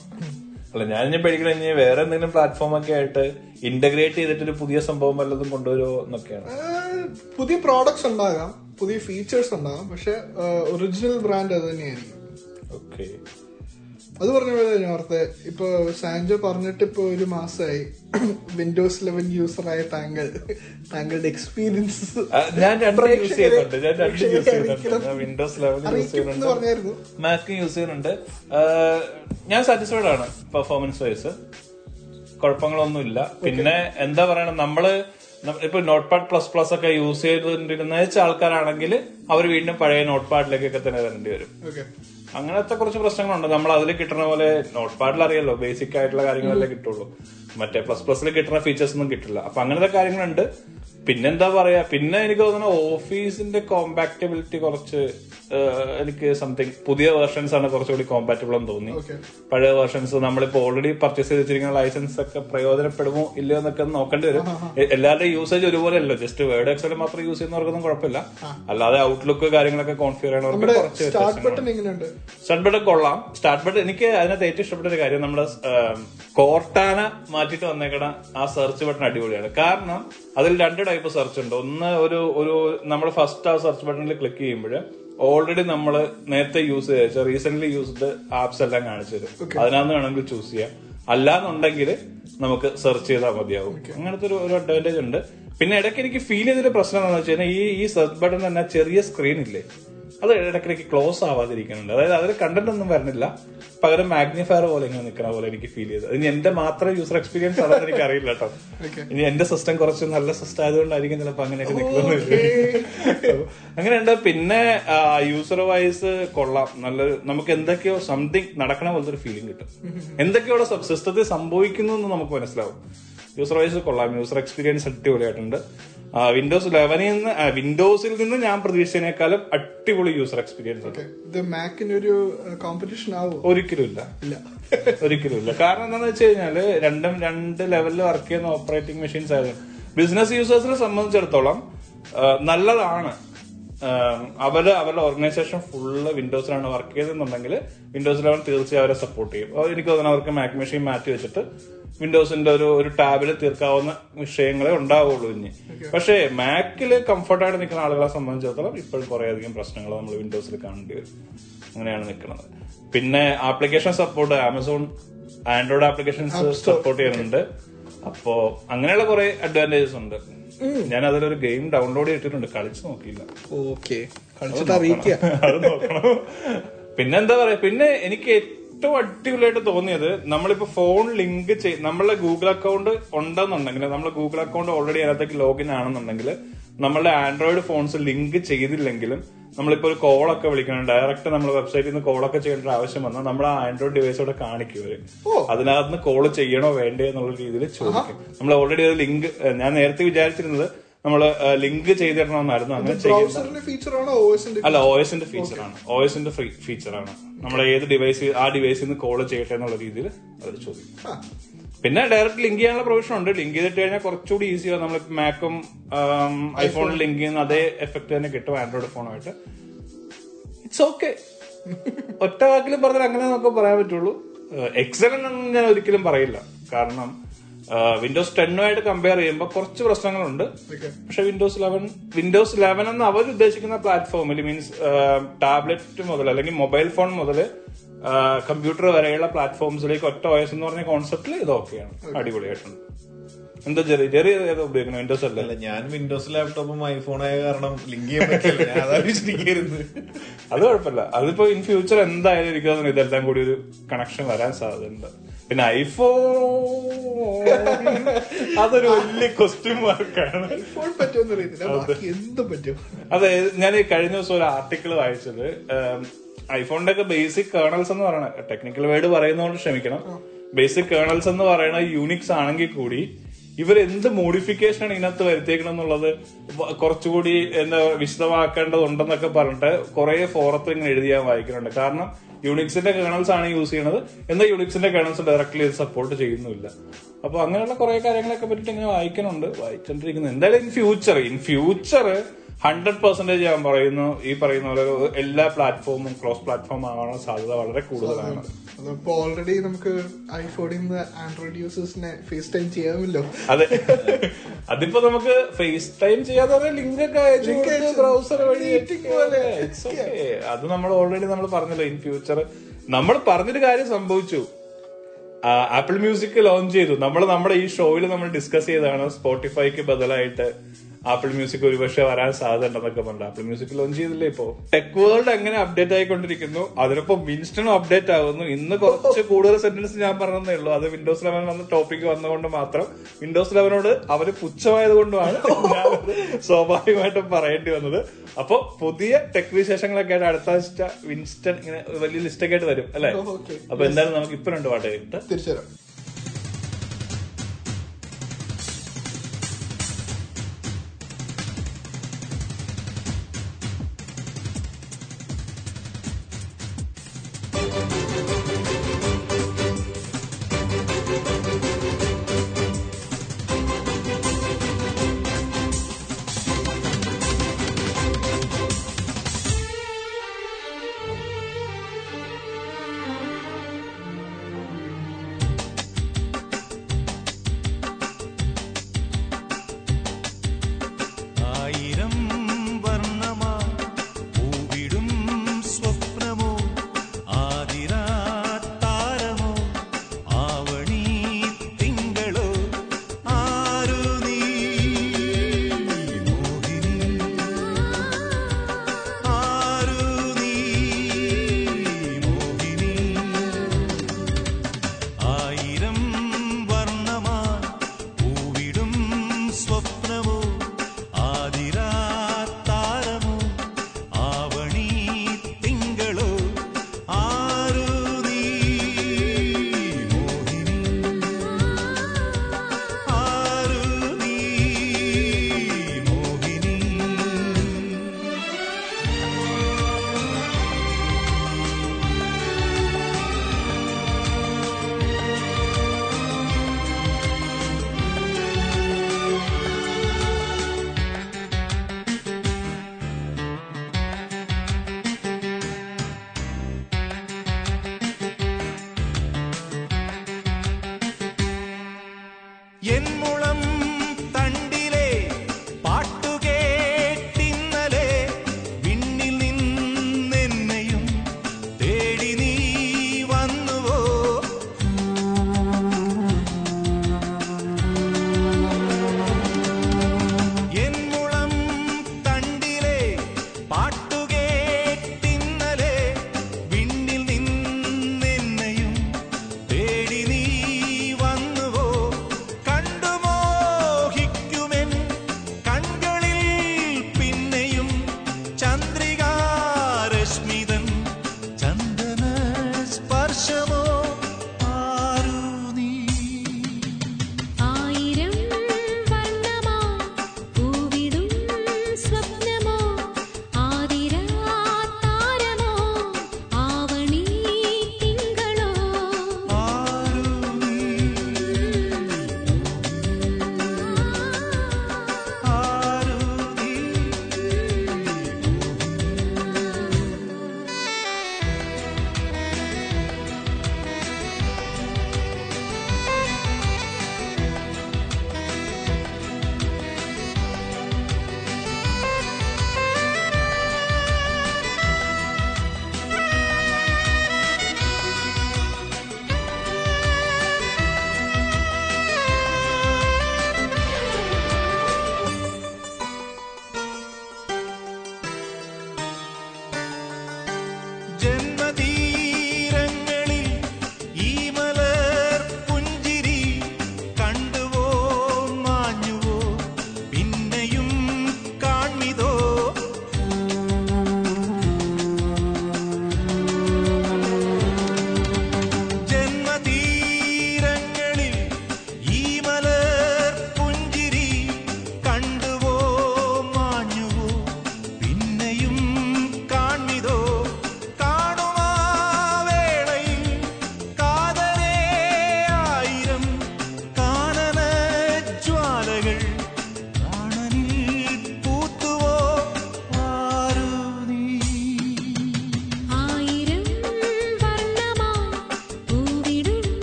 അല്ല ഞാൻ ഇനി പേടിക്കണ ഇനി വേറെ എന്തെങ്കിലും പ്ലാറ്റ്ഫോം ഒക്കെ ആയിട്ട് ഇന്റഗ്രേറ്റ് ചെയ്തിട്ട് ഒരു പുതിയ സംഭവം വല്ലതും കൊണ്ടുവരുമോ എന്നൊക്കെയാണ്. പുതിയ പ്രോഡക്ട്സ് ഉണ്ടാകാം പുതിയ ഫീച്ചേഴ്സ് ഉണ്ടാകാം പക്ഷെ ഒറിജിനൽ ബ്രാൻഡ് അത് തന്നെയായിരിക്കും. ഓക്കെ അത് പറഞ്ഞ പോലെ ഞാൻ ഓർത്തെ ഇപ്പൊ സാൻജോ പറഞ്ഞിട്ട് ഇപ്പൊ ഒരു മാസമായി വിൻഡോസ് ഇലവൻ യൂസർ ആയ താങ്കൾ. താങ്കളുടെ എക്സ്പീരിയൻസ് ഞാൻ രണ്ട് യൂസ് ചെയ്യുന്നുണ്ട് ഞാൻ രണ്ട് യൂസ് ചെയ്യുന്നുണ്ട് വിൻഡോസ് യൂസ് ചെയ്യുന്നുണ്ട് മാക്ക് യൂസ് ചെയ്യുന്നുണ്ട്. ഞാൻ സാറ്റിസ്ഫൈഡ് ആണ് പെർഫോമൻസ് വൈസ് കുഴപ്പങ്ങളൊന്നുമില്ല. പിന്നെ എന്താ പറയണ നമ്മൾ ഇപ്പൊ നോട്ട് പാഡ് പ്ലസ് പ്ലസ് ഒക്കെ യൂസ് ചെയ്തുകൊണ്ടിരുന്ന ആൾക്കാരാണെങ്കിൽ അവർ വീണ്ടും പഴയ നോട്ട് പാഡിലേക്കൊക്കെ തന്നെ വരേണ്ടി വരും. അങ്ങനത്തെ കുറച്ച് പ്രശ്നങ്ങളുണ്ട്. നമ്മൾ അതിൽ കിട്ടുന്ന പോലെ നോട്ട് പാഡിൽ അറിയാലോ ബേസിക് ആയിട്ടുള്ള കാര്യങ്ങളല്ലേ കിട്ടുള്ളൂ. മറ്റേ പ്ലസ് പ്ലസിൽ കിട്ടുന്ന ഫീച്ചേഴ്സ് ഒന്നും കിട്ടില്ല. അപ്പൊ അങ്ങനത്തെ കാര്യങ്ങളുണ്ട്. പിന്നെന്താ പറയാ പിന്നെ എനിക്ക് തോന്നുന്നു ഓഫീസിന്റെ കോമ്പാക്റ്റബിലിറ്റി കുറച്ച് എനിക്ക് സംതിങ് പുതിയ വേർഷൻസ് ആണ് കുറച്ചുകൂടി കോമ്പാറ്റബിൾ എന്ന് തോന്നി. പഴയ വേർഷൻസ് നമ്മളിപ്പോ ഓൾറെഡി പർച്ചേസ് ചെയ്ത് വെച്ചിരിക്കുന്ന ലൈസൻസ് ഒക്കെ പ്രയോജനപ്പെടുമോ ഇല്ലയോ എന്നൊക്കെ നോക്കേണ്ടി വരും. എല്ലാവരുടെയും യൂസേജ് ഒരുപോലെ അല്ലോ ജസ്റ്റ് വേർഡ് എക്സൽ മാത്രം യൂസ് ചെയ്യുന്നവർക്കൊന്നും കുഴപ്പമില്ല. അല്ലാതെ ഔട്ട്ലുക്ക് കാര്യങ്ങളൊക്കെ കോൺഫിഗർ ചെയ്യണവർക്ക് കുറച്ച്. ബട്ടൺ സ്റ്റാർട്ട് ബട്ടൺ കൊള്ളാം. സ്റ്റാർട്ട് ബട്ടൺ എനിക്ക് അതിനകത്ത് ഏറ്റവും ഇഷ്ടപ്പെട്ട ഒരു കാര്യം നമ്മുടെ കോർട്ടാന മാറ്റിട്ട് വന്നേക്കണ ആ സെർച്ച് ബട്ടൺ അടിപൊളിയാണ്. കാരണം അതിൽ രണ്ട് ടൈപ്പ് സെർച്ച് ഉണ്ട്. ഒന്ന് ഒരു ഒരു നമ്മൾ ഫസ്റ്റ് ആ സെർച്ച് ബട്ടണിൽ ക്ലിക്ക് ചെയ്യുമ്പോൾ ഓൾറെഡി നമ്മൾ നേരത്തെ യൂസ് ചെയ്ത റീസെന്റ് യൂസ്ഡ് ആപ്സ് എല്ലാം കാണിച്ചു തരും. അതിനകത്ത് വേണമെങ്കിൽ ചൂസ് ചെയ്യാം. അല്ലാന്നുണ്ടെങ്കിൽ നമുക്ക് സെർച്ച് ചെയ്താൽ മതിയാവും. അങ്ങനത്തെ ഒരു ഒരു അഡ്വാന്റേജ് ഉണ്ട്. പിന്നെ ഇടയ്ക്ക് എനിക്ക് ഫീൽ ചെയ്തൊരു പ്രശ്നം എന്താണെന്ന് വെച്ച് കഴിഞ്ഞാൽ ഈ ഈ സെർച്ച് ബട്ടൺ തന്നെ ചെറിയ സ്ക്രീൻ ഇല്ലേ? അത് ഇടയ്ക്കിടയ്ക്ക് ക്ലോസ് ആവാതിരിക്കുന്നുണ്ട് അതായത് അതിൽ കണ്ടന്റ് ഒന്നും വരുന്നില്ല. പകരം മാഗ്നിഫയർ പോലെ ഇങ്ങനെ നിൽക്കുന്ന പോലെ എനിക്ക് ഫീൽ ചെയ്തത്. ഇനി എന്റെ മാത്രം യൂസർ എക്സ്പീരിയൻസ് ആണെന്ന് എനിക്ക് അറിയില്ല കേട്ടോ. ഇനി എന്റെ സിസ്റ്റം കുറച്ച് നല്ല സിസ്റ്റം ആയതുകൊണ്ടായിരിക്കും ചിലപ്പോൾ അങ്ങനെയൊക്കെ നിൽക്കുന്നത് അങ്ങനെയുണ്ട്. പിന്നെ യൂസർ വൈസ് കൊള്ളാം. നല്ലൊരു നമുക്ക് എന്തൊക്കെയോ സംതിങ് നടക്കണ പോലത്തെ ഒരു ഫീലിംഗ് കിട്ടും. എന്തൊക്കെയോ സിസ്റ്റത്തിൽ സംഭവിക്കുന്നു എന്ന് നമുക്ക് മനസ്സിലാവും. യൂസർ വൈസ് കൊള്ളാം. യൂസർ എക്സ്പീരിയൻസ് അടിപൊളിയായിട്ടുണ്ട്. വിൻഡോസ് ലെവനിൽ നിന്ന് വിൻഡോസിൽ നിന്ന് ഞാൻ പ്രതീക്ഷിച്ചതിനേക്കാളും അടിപൊളി യൂസർ എക്സ്പീരിയൻസ് ഉണ്ട് മാക്കിന് ഒരു കോമ്പറ്റീഷൻ ആവും? ഒരിക്കലും ഇല്ല. ഒരിക്കലും ഇല്ല. കാരണം എന്താണെന്ന് വെച്ച് കഴിഞ്ഞാൽ രണ്ടും രണ്ട് ലെവലിൽ വർക്ക് ചെയ്യുന്ന ഓപ്പറേറ്റിംഗ് മെഷീൻസ് ആയിരുന്നു ബിസിനസ് യൂസേഴ്സിനെ സംബന്ധിച്ചിടത്തോളം നല്ലതാണ്. അവർ അവരുടെ ഓർഗനൈസേഷൻ ഫുള്ള് വിൻഡോസിലാണ് വർക്ക് ചെയ്തെന്നുണ്ടെങ്കിൽ വിൻഡോസ് ഇലവൻ തീർച്ചയായും അവരെ സപ്പോർട്ട് ചെയ്യും. എനിക്ക് തോന്നുന്നു അവർക്ക് മാക് മെഷീൻ മാറ്റി വെച്ചിട്ട് വിൻഡോസിന്റെ ഒരു ഒരു ടാബിൽ തീർക്കാവുന്ന വിഷയങ്ങളെ ഉണ്ടാവുള്ളൂ ഇനി. പക്ഷേ മാക്കിൽ കംഫർട്ടായിട്ട് നിൽക്കുന്ന ആളുകളെ സംബന്ധിച്ചിടത്തോളം ഇപ്പോഴും കുറെ അധികം പ്രശ്നങ്ങൾ നമ്മൾ വിൻഡോസിൽ കാണേണ്ടി വരും. അങ്ങനെയാണ് നിൽക്കുന്നത്. പിന്നെ application support Amazon Android applications support ചെയ്യുന്നുണ്ട്. അപ്പോ അങ്ങനെയുള്ള കുറെ അഡ്വാന്റേജസ് ഉണ്ട്. ഞാൻ അതിലൊരു ഗെയിം ഡൗൺലോഡ് ചെയ്തിട്ടുണ്ട്. കളിച്ചു നോക്കിയില്ല. ഓക്കെ. അത് നോക്കണം. പിന്നെന്താ പറയാ പിന്നെ എനിക്ക് ഏറ്റവും അടിപൊളിയായിട്ട് തോന്നിയത് നമ്മളിപ്പോ ഫോൺ ലിങ്ക് ചെയ്ത് നമ്മളെ ഗൂഗിൾ അക്കൗണ്ട് ഉണ്ടെന്നുണ്ടെങ്കിൽ നമ്മളെ ഗൂഗിൾ അക്കൗണ്ട് ഓൾറെഡി അതിനകത്തേക്ക് ലോഗിൻ ആണെന്നുണ്ടെങ്കിൽ നമ്മളുടെ ആൻഡ്രോയിഡ് ഫോൺസ് ലിങ്ക് ചെയ്തില്ലെങ്കിലും നമ്മളിപ്പോ ഒരു കോളൊക്കെ വിളിക്കണം ഡയറക്റ്റ് നമ്മൾ വെബ്സൈറ്റിൽ നിന്ന് കോളൊക്കെ ചെയ്യേണ്ട ആവശ്യം വന്നാൽ നമ്മൾ ആ ആൻഡ്രോയിഡ് ഡിവൈസ് കാണിക്കും അവർ അതിനകത്ത് നിന്ന് കോൾ ചെയ്യണോ വേണ്ടേ എന്നുള്ള രീതിയിൽ ചോദിക്കും. നമ്മൾ ഓൾറെഡി അത് ലിങ്ക് ഞാൻ നേരത്തെ വിചാരിച്ചിരുന്നത് നമ്മൾ ലിങ്ക് ചെയ്തിടണമെന്നായിരുന്നു അങ്ങനെ ചെയ്യുന്നത് അല്ല ഒ എസിന്റെ ഫീച്ചറാണ് ഒ എസിന്റെ ഫീച്ചറാണ് നമ്മൾ ഏത് ഡിവൈസ് ആ ഡിവൈസിൽ നിന്ന് കോൾ ചെയ്യട്ടെ എന്നുള്ള രീതിയിൽ അവർ ചോദിക്കും. പിന്നെ ഡയറക്റ്റ് ലിങ്ക് ചെയ്യാനുള്ള പ്രൊവിഷൻ ഉണ്ട്. ലിങ്ക് ചെയ്തിട്ട് കഴിഞ്ഞാൽ കുറച്ചുകൂടി ഈസിയാണ് നമ്മൾ മാക്കും ഐഫോണിൽ ലിങ്ക് ചെയ്യുന്ന അതേ എഫക്ട് തന്നെ കിട്ടും ആൻഡ്രോയിഡ് ഫോണുമായിട്ട് ഇറ്റ്സ് ഓക്കെ ഒറ്റ വാക്കിലും പറഞ്ഞാൽ അങ്ങനെ നമുക്ക് പറയാൻ പറ്റുള്ളൂ. എക്സലന്റ് എന്ന് ഞാൻ ഒരിക്കലും പറയില്ല. കാരണം വിൻഡോസ് ടെന്നുമായിട്ട് കമ്പയർ ചെയ്യുമ്പോൾ കുറച്ച് പ്രശ്നങ്ങളുണ്ട്. പക്ഷെ വിൻഡോസ് ഇലവൻ വിൻഡോസ് ഇലവൻ എന്ന് അവർ ഉദ്ദേശിക്കുന്ന പ്ലാറ്റ്ഫോമിൽ മീൻസ് ടാബ്ലറ്റ് മുതൽ അല്ലെങ്കിൽ മൊബൈൽ ഫോൺ മുതൽ കമ്പ്യൂട്ടർ വരെയുള്ള പ്ലാറ്റ്ഫോംസിലേക്ക് ഒറ്റ ഓയസ് എന്ന് പറഞ്ഞ കോൺസെപ്റ്റിൽ ഇതൊക്കെയാണ്. അടിപൊളിയായിട്ടുണ്ട്. എന്താ ചെറിയ ചെറിയ ഏതാ ഉപയോഗിക്കുന്നത് വിൻഡോസ് അല്ലേ? ഞാൻ വിൻഡോസ് ലാപ്ടോപ്പും ഐഫോൺ ആയ കാരണം ലിങ്ക് ചെയ്യാൻ പറ്റില്ല അത് കുഴപ്പമില്ല. അതിപ്പോ ഇൻ ഫ്യൂച്ചർ എന്തായാലും എനിക്ക് തോന്നുന്നു ഇതെല്ലാം കൂടി ഒരു കണക്ഷൻ വരാൻ സാധ്യതയുണ്ട്. പിന്നെ ഐഫോൺ അതൊരു വലിയ ക്വസ്റ്റ്യൻ മാർക്കാണ് എന്തും പറ്റും. അതെ ഞാൻ കഴിഞ്ഞ ദിവസം ഒരു ആർട്ടിക്കിൾ വായിച്ചത്. ഐഫോണിന്റെ ഒക്കെ ബേസിക് കേണൽസ് എന്ന് പറയണ ടെക്നിക്കൽ വേർഡ് പറയുന്നതുകൊണ്ട് ക്ഷമിക്കണം. ബേസിക് കേണൽസ് എന്ന് പറയുന്നത് യൂണിക്സ് ആണെങ്കിൽ കൂടി ഇവർ എന്ത് മോഡിഫിക്കേഷൻ ആണ് ഇതിനകത്ത് വരുത്തിയേക്കണം എന്നുള്ളത് കുറച്ചുകൂടി എന്താ വിശദമാക്കേണ്ടതുണ്ടെന്നൊക്കെ പറഞ്ഞിട്ട് കുറെ ഫോറത്ത് ഇങ്ങനെ എഴുതി ഞാൻ വായിക്കുന്നുണ്ട്. കാരണം യൂണിക്സിന്റെ കേണൽസ് ആണ് യൂസ് ചെയ്യുന്നത് എന്നാൽ യൂണിക്സിന്റെ കേണൽസ് ഡയറക്ട്ലി സപ്പോർട്ട് ചെയ്യുന്നില്ല അപ്പൊ അങ്ങനെയുള്ള കുറെ കാര്യങ്ങളൊക്കെ പറ്റിയിട്ട് ഇങ്ങനെ വായിക്കുന്നുണ്ട്. വായിച്ചോണ്ടിരിക്കുന്നു. എന്തായാലും in future in future hundred percentage ഞാൻ പറയുന്നു. ഈ പറയുന്ന പോലെ എല്ലാ പ്ലാറ്റ്ഫോമും ക്രോസ് പ്ലാറ്റ്ഫോം ആവാനുള്ള സാധ്യത വളരെ കൂടുതലാണ്. അതിപ്പോ ഓൾറെഡി നമുക്ക് ഐഫോണിൽ നിന്ന് ആൻഡ്രോയിഡ് യൂസേഴ്സിനെ ഫേസ് ടൈം ചെയ്യാമല്ലോ. അതെ. അതിപ്പോ നമുക്ക് ഫേസ് ടൈം ചെയ്യാതെ ലിങ്ക് ഒക്കെ ബ്രൗസർ വഴി. അത് നമ്മൾ ഓൾറെഡി നമ്മൾ പറഞ്ഞല്ലോ ഇൻ ഫ്യൂച്ചർ നമ്മൾ പറഞ്ഞൊരു കാര്യം സംഭവിച്ചു. ആപ്പിൾ മ്യൂസിക് ലോഞ്ച് ചെയ്തു. നമ്മൾ നമ്മുടെ ഈ ഷോയിൽ നമ്മൾ ഡിസ്കസ് ചെയ്തതാണ് സ്പോട്ടിഫൈക്ക് ബദലായിട്ട്. ആപ്പിൾ മ്യൂസിക് ഒരുപക്ഷെ വരാൻ സാധ്യത ഉണ്ടെന്നൊക്കെ പറഞ്ഞു ആപ്പിൾ മ്യൂസിക് ലോഞ്ച് ചെയ്തില്ലേ ഇപ്പോ? ടെക് വേൾഡ് അങ്ങനെ അപ്ഡേറ്റ് ആയിക്കൊണ്ടിരിക്കുന്നു? അതിനൊപ്പം വിൻസ്റ്റണും അപ്ഡേറ്റ് ആകുന്നു ഇന്ന് കുറച്ച് കൂടുതൽ സെന്റൻസ് ഞാൻ പറഞ്ഞതേ ഉള്ളൂ. അത് വിൻഡോസ് ലെവൻ വന്ന ടോപ്പിക് വന്നുകൊണ്ട് മാത്രം. വിൻഡോസ് ലെവനോട് അവർ പുച്ഛമായത് കൊണ്ടുമാണ് സ്വാഭാവികമായിട്ടും പറയേണ്ടി വന്നത്. അപ്പൊ പുതിയ ടെക് വിശേഷങ്ങളൊക്കെ ആയിട്ട് അടുത്ത ആഴ്ച വിൻസ്റ്റൺ ഇങ്ങനെ വലിയ ലിസ്റ്റൊക്കെ ആയിട്ട് വരും അല്ലെ. അപ്പൊ എന്തായാലും നമുക്ക് ഇപ്പൊ രണ്ട് പാട്ട് കേട്ട് തിരിച്ചുതരാം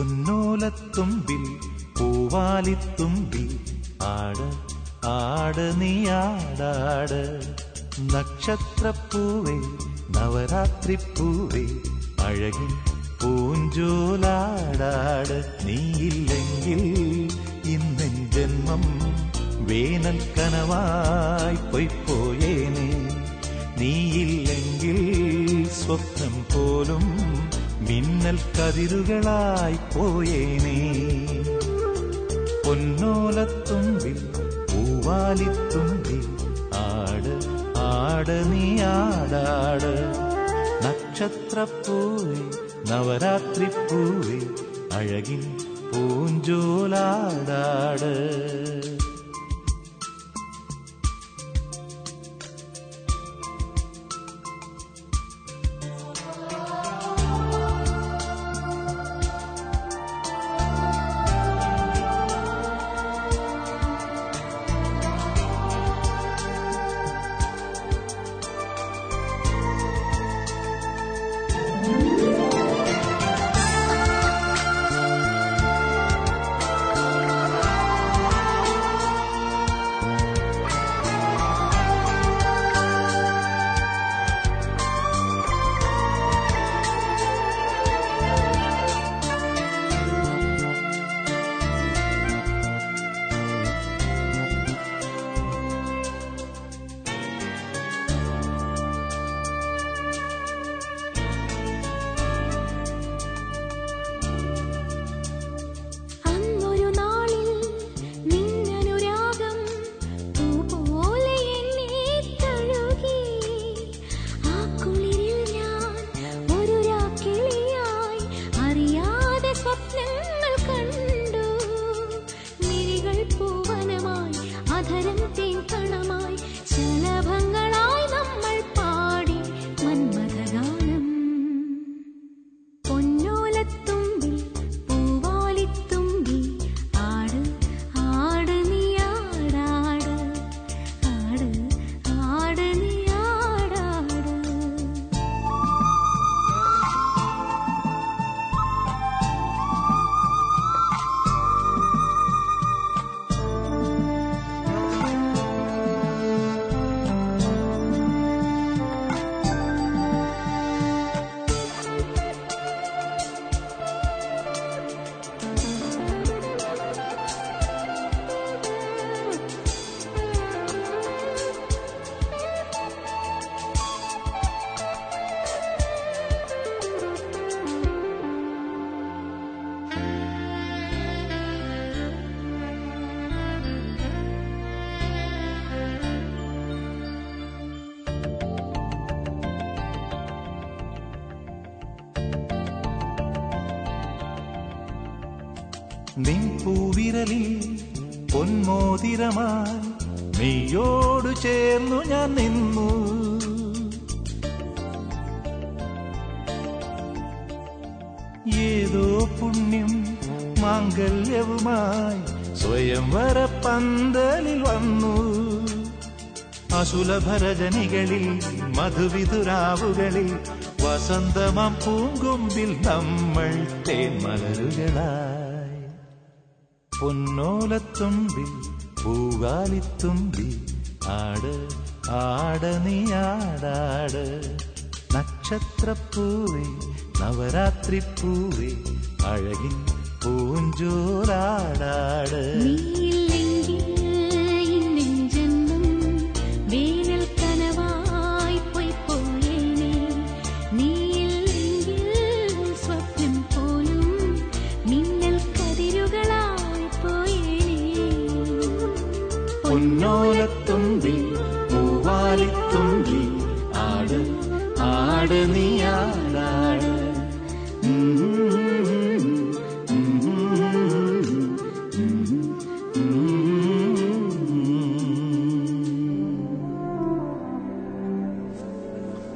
പൊന്നോലത്തുമ്പിൽ പൂവാലിത്തുമ്പിൽ ആട് ആട് നീ ആടാട്. നവരാത്രി നവരാത്രിപ്പൂവേ അഴകിൻ പൂഞ്ചോലാടാട്. നീയില്ലെങ്കിൽ ഇന്നെൻ ജന്മം വേനൽ കനവായി പൊയ്പോയേനെ നീയില്ലെങ്കിൽ സ്വപ്നം പോലും മിന്നൽ കതിരുകളായി പോയേനേ. പൊന്നോലത്തുമ്പിൽ പൂവാലിത്തുമ്പിൽ ആട് ആട് നീ ആടാട്. നക്ഷത്രപ്പൂവേ നവരാത്രിപ്പൂവേ അഴകിൻ പൂഞ്ചോലാടാട്. പൂവിരലിൽ പൊന്മോതിരമായി നീയോടു ചേർന്നു ഞാൻ നിന്നു. ഏതോ പുണ്യം മാംഗല്യവുമായി സ്വയംവര പന്തലിൽ വന്നു. അസുലഭരജനികളിൽ മധുവിതുരാവുകളിൽ വസന്തമം പൂങ്കൊമ്പിൽ നമ്മൾ തേന്മലരുകളായി പൊന്നോലത്തുമ്പിൽ പൂവാലിത്തുമ്പി ആട് ആട നീ ആടാട്. നവരാത്രി പൂവേ അഴകിൻ പൂഞ്ചോലാടാട്. നീയില്ലെങ്കിൽ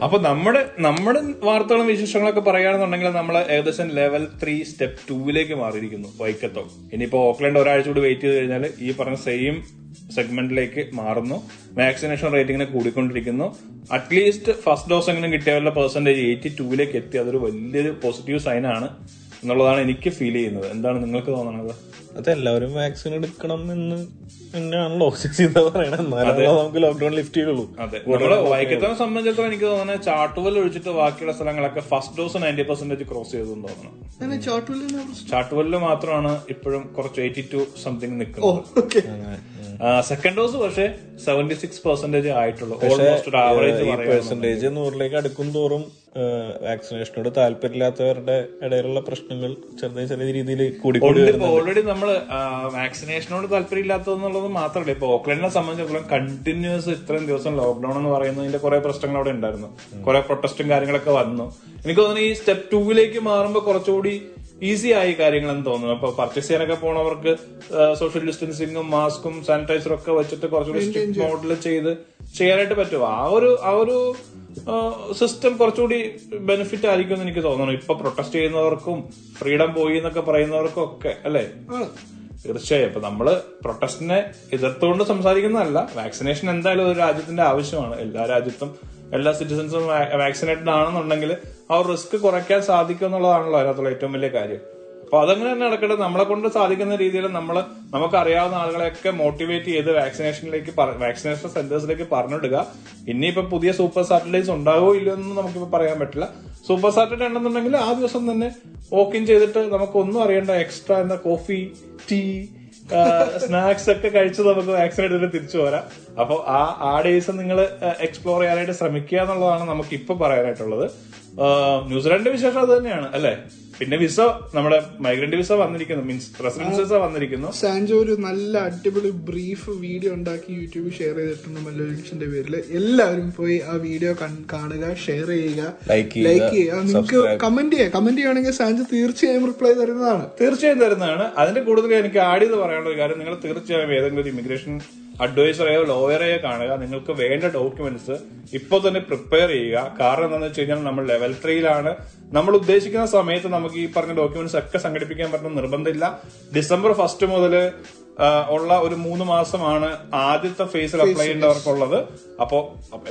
അപ്പൊ നമ്മുടെ നമ്മുടെ വാർത്തകളും വിശേഷങ്ങളൊക്കെ പറയുകയാണെന്നുണ്ടെങ്കിൽ നമ്മൾ ഏകദേശം ലെവൽ ത്രീ സ്റ്റെപ്പ് ടൂവിലേക്ക് മാറിയിരിക്കുന്നു വൈക്കത്തോ ഇനിയിപ്പോ ഓക്ലൻഡ് ഒരാഴ്ച കൂടി വെയിറ്റ് ചെയ്ത് കഴിഞ്ഞാൽ ഈ പറഞ്ഞ സെയിം സെഗ്മെന്റിലേക്ക് മാറുന്നു. വാക്സിനേഷൻ റേറ്റിംഗിനെ കൂടിക്കൊണ്ടിരിക്കുന്നു. അറ്റ്ലീസ്റ്റ് ഫസ്റ്റ് ഡോസ് എങ്കിലും കിട്ടിയവരുടെ പെർസെന്റേജ് എയ്റ്റി ടൂവിലേക്ക് എത്തി. അതൊരു വലിയൊരു പോസിറ്റീവ് സൈൻ ആണ് എന്നുള്ളതാണ് എനിക്ക് ഫീൽ ചെയ്യുന്നത്. എന്താണ് നിങ്ങൾക്ക് തോന്നുന്നത് അതെല്ലാവരും വാക്സിൻ എടുക്കണം എന്ന് തന്നെയാണല്ലോ സീത പറയണത്. എന്നാലേ നമുക്ക് ലോക്ക്ഡൌൺ ലിഫ്റ്റ് ചെയ്യുള്ളൂ വൈക്കത്തിനെ സംബന്ധിച്ചിടത്തോളം എനിക്ക് തോന്നുന്നത് ചാട്ടുവൽ ഒഴിച്ചിട്ട് ബാക്കിയുള്ള സ്ഥലങ്ങളൊക്കെ first dose ninety percentage cross ചെയ്തെന്ന് തോന്നുന്നു. ചാട്ടുവല്ലിൽ മാത്രമാണ് ഇപ്പോഴും കുറച്ച് എയ്റ്റി ടു സംതിങ് നിൽക്കുന്നത്. സെക്കൻഡ് ഡോസ് പക്ഷേ സെവന്റി സിക്സ് പെർസെന്റേജ് ആയിട്ടുള്ളൂ ഓൾമോസ്റ്റ് ഒരു ആവറേജ് പെർസെന്റേജ് നൂറിലേക്ക് അടുക്കും തോറും വാക്സിനേഷനോട് താല്പര്യമില്ലാത്തവരുടെ ഇടയിലുള്ള പ്രശ്നങ്ങൾ ചെറിയ ചെറിയ രീതിയിൽ കൂടി ഓൾറെഡി നമ്മൾ വാക്സിനേഷനോട് താല്പര്യമില്ലാത്തതെന്നുള്ളത് മാത്രമല്ല. ഇപ്പൊ ഓക്ലൻഡിനെ സംബന്ധിച്ചിടത്തോളം കണ്ടിന്യൂസ് ഇത്രയും ദിവസം ലോക്ക്ഡൌൺ എന്ന് പറയുന്നതിന്റെ കുറെ പ്രശ്നങ്ങൾ അവിടെ ഉണ്ടായിരുന്നു. കുറെ പ്രൊട്ടസ്റ്റും കാര്യങ്ങളൊക്കെ വന്നു. എനിക്ക് തോന്നുന്നു ഈ സ്റ്റെപ്പ് ടൂവിലേക്ക് മാറുമ്പോൾ കുറച്ചുകൂടി ഈസി ആയി കാര്യങ്ങളെന്ന് തോന്നുന്നു. അപ്പൊ പർച്ചേസ് ചെയ്യാനൊക്കെ പോണവർക്ക് സോഷ്യൽ ഡിസ്റ്റൻസിങ്ങും മാസ്കും സാനിറ്റൈസറും ഒക്കെ വെച്ചിട്ട് കുറച്ചുകൂടി സ്ട്രിക്ട് മോഡിൽ ചെയ്ത് ചെയ്യാനായിട്ട് പറ്റും. ആ ഒരു ആ ഒരു സിസ്റ്റം കുറച്ചുകൂടി ബെനിഫിറ്റ് ആയിരിക്കും എന്ന് എനിക്ക് തോന്നുന്നു. ഇപ്പൊ പ്രൊട്ടസ്റ്റ് ചെയ്യുന്നവർക്കും ഫ്രീഡം പോയി എന്നൊക്കെ പറയുന്നവർക്കും ഒക്കെ അല്ലേ? തീർച്ചയായും. ഇപ്പൊ നമ്മൾ പ്രൊട്ടസ്റ്റിനെ എതിർത്തുകൊണ്ട് സംസാരിക്കുന്നതല്ല. വാക്സിനേഷൻ എന്തായാലും ഒരു രാജ്യത്തിന്റെ ആവശ്യമാണ്. എല്ലാ രാജ്യത്തും എല്ലാ സിറ്റിസൺസും വാക്സിനേറ്റഡ് ആണെന്നുണ്ടെങ്കിൽ ആ റിസ്ക് കുറയ്ക്കാൻ സാധിക്കും എന്നുള്ളതാണല്ലോ അതിനകത്തുള്ള ഏറ്റവും വലിയ കാര്യം. അപ്പൊ അതങ്ങനെ തന്നെ നടക്കട്ടെ. നമ്മളെ കൊണ്ട് സാധിക്കുന്ന രീതിയിൽ നമ്മൾ നമുക്ക് അറിയാവുന്ന ആളുകളെയൊക്കെ മോട്ടിവേറ്റ് ചെയ്ത് വാക്സിനേഷനിലേക്ക് വാക്സിനേഷൻ സെന്റേഴ്സിലേക്ക് പറഞ്ഞിടുക. ഇനിയിപ്പോ പുതിയ സൂപ്പർ സാറ്റലൈറ്റ്സ് ഉണ്ടാവോ ഇല്ലയോ എന്ന് നമുക്കിപ്പോ പറയാൻ പറ്റില്ല. സൂപ്പർ സാറ്റലൈറ്റ് ഉണ്ടെന്നുണ്ടെങ്കിൽ ആ ദിവസം തന്നെ വോക്കിൻ ചെയ്തിട്ട് നമുക്ക് ഒന്നും അറിയേണ്ട എക്സ്ട്രാ എന്താ കോഫി ടീ സ്നാക്സ് ഒക്കെ കഴിച്ച് നമുക്ക് വാക്സിൻ എടുത്തിട്ട് തിരിച്ചു പോരാം. അപ്പോൾ ആ ആ ഡേയ്സ് നിങ്ങൾ എക്സ്പ്ലോർ ചെയ്യാനായിട്ട് ശ്രമിക്കുക എന്നുള്ളതാണ് നമുക്ക് ഇപ്പൊ പറയാനായിട്ടുള്ളത്. ന്യൂസിലാൻഡിന്റെ വിശേഷം അത് തന്നെയാണ് അല്ലെ? പിന്നെ വിസ നമ്മുടെ മൈഗ്രന്റ് വിസ വന്നിരിക്കുന്നു മീൻസ് റെസിഡൻസ് വിസ വന്നിരിക്കുന്നു. സാൻജോ ഒരു നല്ല അടിപൊളി ബ്രീഫ് വീഡിയോ ഉണ്ടാക്കി യൂട്യൂബിൽ ഷെയർ ചെയ്തിട്ടുണ്ട് മല്ലോജിന്റെ പേരിൽ എല്ലാവരും പോയി ആ വീഡിയോ കാണുക ഷെയർ ചെയ്യുക ലൈക്ക് ലൈക്ക് ചെയ്യുക. നിങ്ങൾക്ക് കമന്റ് ചെയ്യാം. കമന്റ് ചെയ്യുകയാണെങ്കിൽ സാൻജോ തീർച്ചയായും റിപ്ലൈ തരുന്നതാണ്. തീർച്ചയായും തരുന്നതാണ്. അതിന്റെ കൂടുതൽ എനിക്ക് ആഡ് ചെയ്ത് പറയാനുള്ള ഒരു കാര്യം നിങ്ങൾ തീർച്ചയായും ഏതെങ്കിലും ഒരു ഇമിഗ്രേഷൻ അഡ്വൈസറെയോ ലോയറെയോ കാണുക നിങ്ങൾക്ക് വേണ്ട ഡോക്യുമെന്റ്സ് ഇപ്പോൾ തന്നെ പ്രിപ്പയർ ചെയ്യുക. കാരണം എന്താണെന്ന് വെച്ച് കഴിഞ്ഞാൽ നമ്മൾ ലെവൽ ത്രീയിലാണ് നമ്മൾ ഉദ്ദേശിക്കുന്ന സമയത്ത് നമുക്ക് ഈ പറഞ്ഞ ഡോക്യുമെന്റ്സ് ഒക്കെ സംഘടിപ്പിക്കാൻ പറ്റുന്ന നിർബന്ധമില്ല. ഡിസംബർ ഫസ്റ്റ് മുതൽ ഉള്ള ഒരു മൂന്ന് മാസമാണ് ആദ്യത്തെ ഫേസിൽ അപ്ലൈ ചെയ്യേണ്ടവർക്കുള്ളത്. അപ്പോ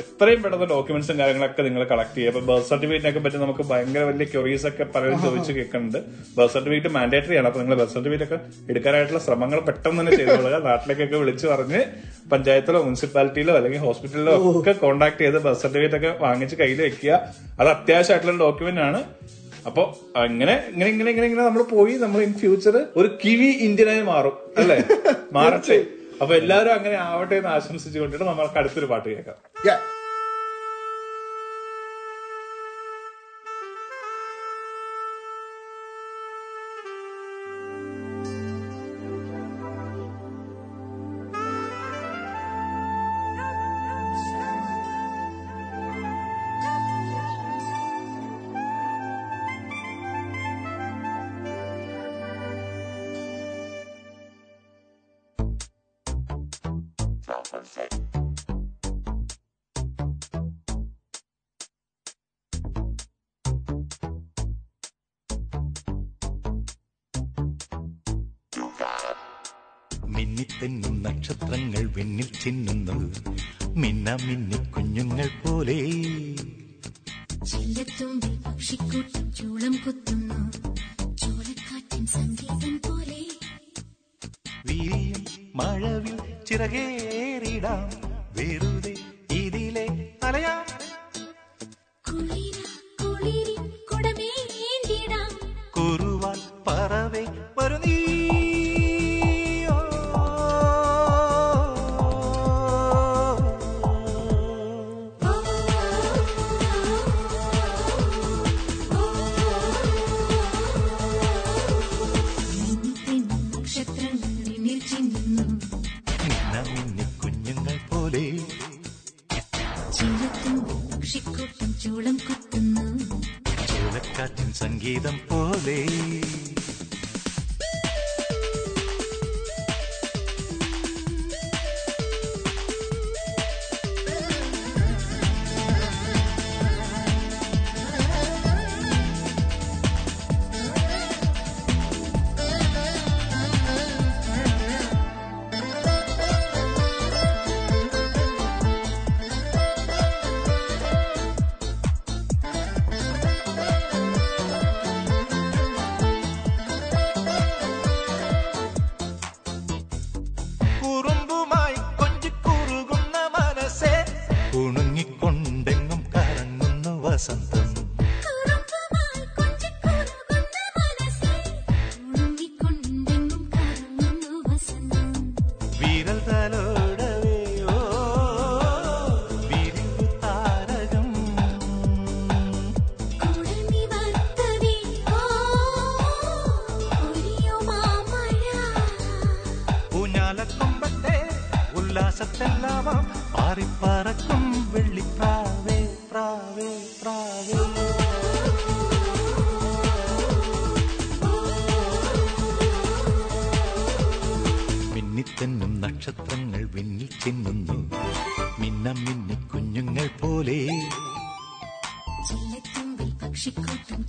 എത്രയും പെട്ടെന്ന് ഡോക്യുമെന്റ്സും കാര്യങ്ങളൊക്കെ നിങ്ങൾ കളക്ട് ചെയ്യുക. അപ്പൊ ബർത്ത് സർട്ടിഫിക്കറ്റിനൊക്കെ പറ്റി നമുക്ക് ഭയങ്കര വലിയ ക്യൂറീസ് ഒക്കെ പലരും ചോദിച്ച് കേൾക്കുന്നുണ്ട്. ബർത്ത് സർട്ടിഫിക്കറ്റ് മാൻഡേറ്ററി ആണ്. അപ്പൊ നിങ്ങൾ ബർത്ത് സർട്ടിഫിക്കറ്റ് ഒക്കെ എടുക്കാനായിട്ടുള്ള ശ്രമങ്ങൾ പെട്ടെന്ന് തന്നെ ചെയ്തോളുക നാട്ടിലേക്കൊക്കെ വിളിച്ചു പറഞ്ഞ് പഞ്ചായത്തിലോ മുനിസിപ്പാലിറ്റിയിലോ അല്ലെങ്കിൽ ഹോസ്പിറ്റലിലോ ഒക്കെ കോൺടാക്ട് ചെയ്ത് ബർത്ത് സർട്ടിഫിക്കറ്റ് ഒക്കെ വാങ്ങിച്ച് കയ്യിൽ വെക്കുക. അത് അത്യാവശ്യമായിട്ടുള്ള ഡോക്യുമെന്റ് ആണ്. അപ്പൊ അങ്ങനെ ഇങ്ങനെ ഇങ്ങനെ ഇങ്ങനെ ഇങ്ങനെ നമ്മൾ പോയി നമ്മൾ ഇൻ ഫ്യൂച്ചർ ഒരു കിവി ഇന്ത്യനായി മാറും അല്ലെ? മാറട്ടെ. അപ്പൊ എല്ലാവരും അങ്ങനെ ആവട്ടെ എന്ന് ആശംസിച്ചുകൊണ്ടിട്ട് നമ്മൾക്ക് അടുത്തൊരു പാട്ട് കേൾക്കാം. മിന്ന ചെന്നും നക്ഷത്രങ്ങൾ വിണ്ണിൽ ചെന്നുന്നു. മിന്ന മിന്നി കുഞ്ഞുങ്ങൾ പോലെ.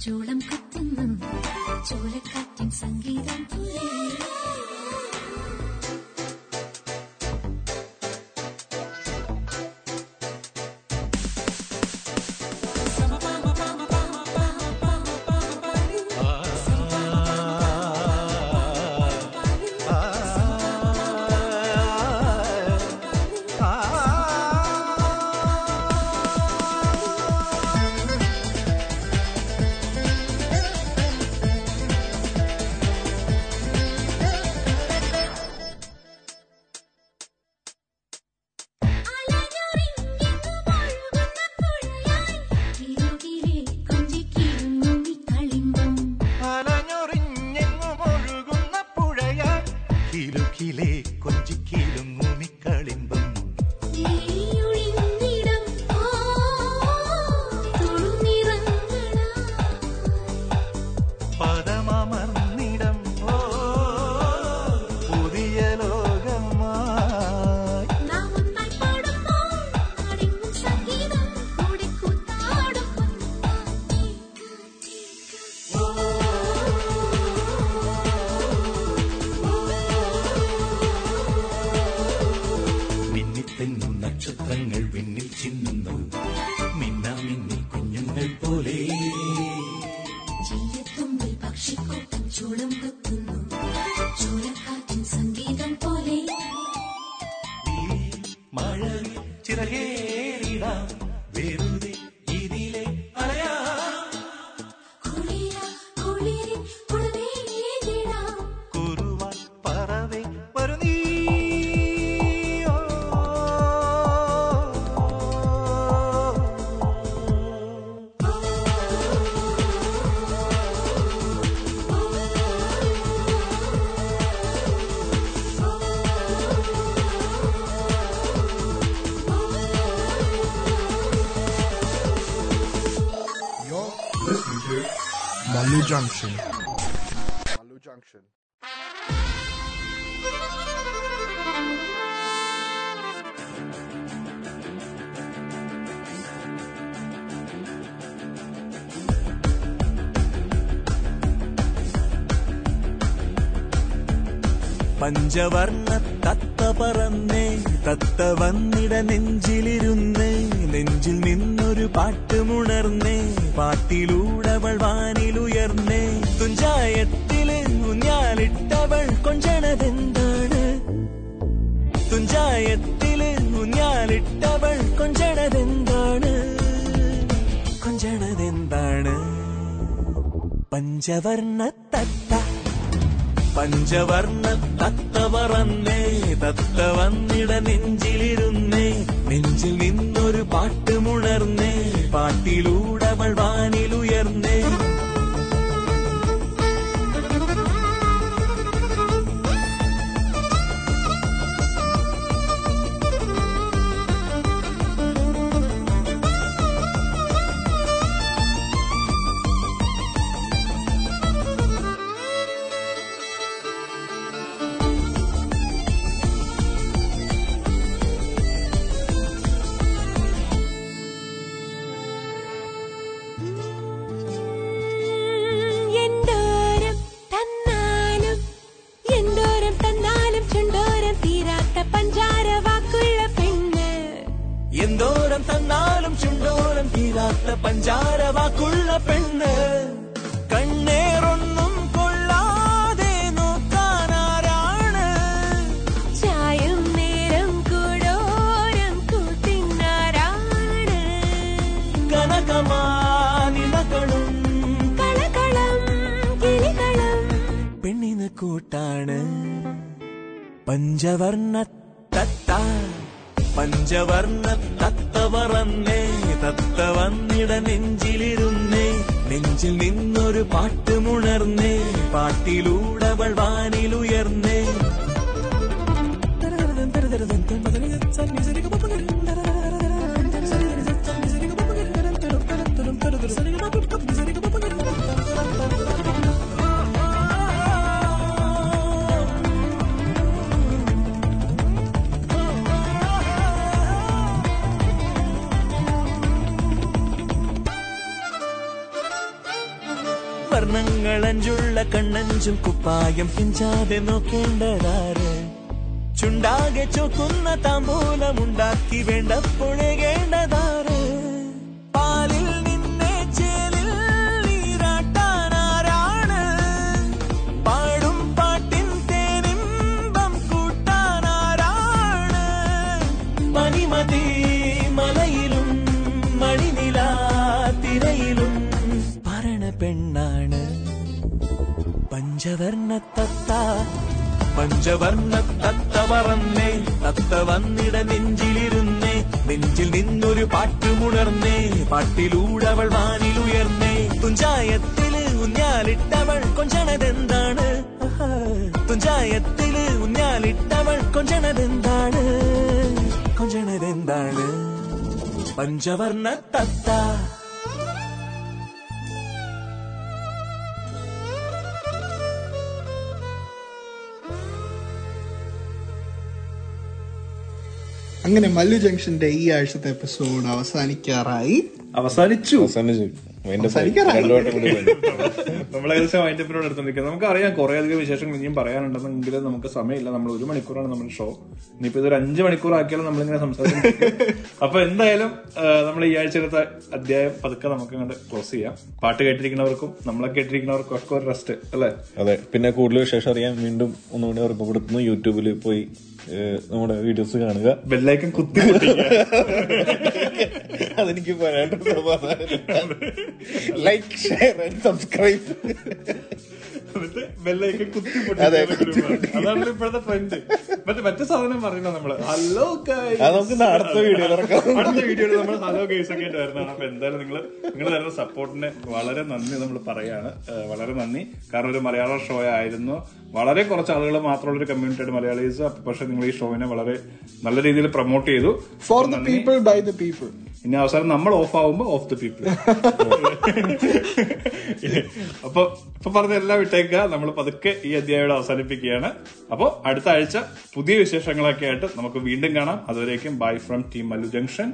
ചൂള മഴവിൽ ചിറകേറിടാം വെറുതെ Junction. Malu Junction. പഞ്ചവർണ തത്ത പറന്നേ തത്ത വന്നിട നെഞ്ചിലിരുന്നേ നെഞ്ചിൽ നിന്നൊരു പാട്ടുമുണർന്നേ പാട്ടിലൂടെ വാൻ തുഞ്ചായത്തിലെ ഊഞ്ഞാലിട്ടവൾ കൊഞ്ചണതെന്താണ്? തുഞ്ചായത്തിലെ ഊഞ്ഞാലിട്ടവൾ കൊഞ്ചണതെന്താണ്? കൊഞ്ചണതെന്താണ്? പഞ്ചവർണ പഞ്ചവർണ തത്ത അങ്ങനെ മല്ലു ജംഗ്ഷന്റെ ഈ ആഴ്ചത്തെ എപ്പിസോഡ് അവസാനിക്കാറായി. അവസാനിച്ചു. അവസാനിക്കാറായി നമ്മൾ അടുത്ത് നിൽക്കുന്നത് നമുക്ക് നമുക്കറിയാം കുറെ അധികം വിശേഷങ്ങൾ ഇനിയും പറയാനുണ്ടെന്നെങ്കിലും നമുക്ക് സമയമില്ല. നമ്മൾ ഒരു മണിക്കൂറാണ് നമ്മുടെ ഷോ ഇനിയിപ്പോ ഇതൊരു അഞ്ച് മണിക്കൂർ ആക്കിയാലും നമ്മളിങ്ങനെ സംസാരിക്കും അപ്പൊ എന്തായാലും നമ്മൾ ഈ ആഴ്ചയിലത്തെ അധ്യായം പതുക്കെ നമുക്ക് ഇങ്ങോട്ട് ക്ലോസ് ചെയ്യാം. പാട്ട് കേട്ടിരിക്കുന്നവർക്കും നമ്മളെ കേട്ടിരിക്കുന്നവർക്കും ഒക്കെ ഒരു റെസ്റ്റ് അല്ലേ? അതെ. പിന്നെ കൂടുതൽ വിശേഷം അറിയാൻ വീണ്ടും ഒന്നുകൂടി ഉറപ്പുകൊടുത്തുന്നു യൂട്യൂബിൽ പോയി നമ്മുടെ വീഡിയോസ് കാണുക. ബെല്ലൈക്കൻ കുത്തി അതെനിക്ക് പറയാനുള്ള ലൈക്ക് ഷെയർ ആൻഡ് സബ്സ്ക്രൈബ്. എന്നിട്ട് കുത്തി അതാണ് ഇപ്പോഴത്തെ ട്രെൻഡ് മറ്റേ മറ്റേ സാധനം പറയുന്ന നമ്മൾ ഹലോ ഗൈസ് നമുക്ക് ഇന്ന് അടുത്ത വീഡിയോ അടുത്ത വീഡിയോയിൽ നമ്മൾ ഹലോ ഗൈസ് ഒക്കെ ആയിട്ട് വരുന്നതാണ്. അപ്പൊ എന്തായാലും നിങ്ങൾ നിങ്ങൾ തരുന്ന സപ്പോർട്ടിന് വളരെ നന്ദി നമ്മൾ പറയാണ്. വളരെ നന്ദി. കാരണം ഒരു മലയാള ഷോ ആയിരുന്നു. വളരെ കുറച്ച് ആളുകൾ മാത്രമുള്ള ഒരു കമ്മ്യൂണിറ്റി കമ്മ്യൂണിറ്റിയുടെ മലയാളീസ് പക്ഷെ നിങ്ങൾ ഈ ഷോവിനെ വളരെ നല്ല രീതിയിൽ പ്രൊമോട്ട് ചെയ്തു. For the people by the people ഇനി അവസാനം നമ്മൾ ഓഫ് ആവുമ്പോ ഓഫ് ദ പീപ്പിൾ അപ്പൊ ഇപ്പൊ പറഞ്ഞ എല്ലാം വിട്ടേക്കുക നമ്മൾ പതുക്കെ ഈ അധ്യായം അവസാനിപ്പിക്കുകയാണ്. അപ്പോ അടുത്ത ആഴ്ച പുതിയ വിശേഷങ്ങളൊക്കെ ആയിട്ട് നമുക്ക് വീണ്ടും കാണാം. അതുവരേക്കും bye from team Mallu junction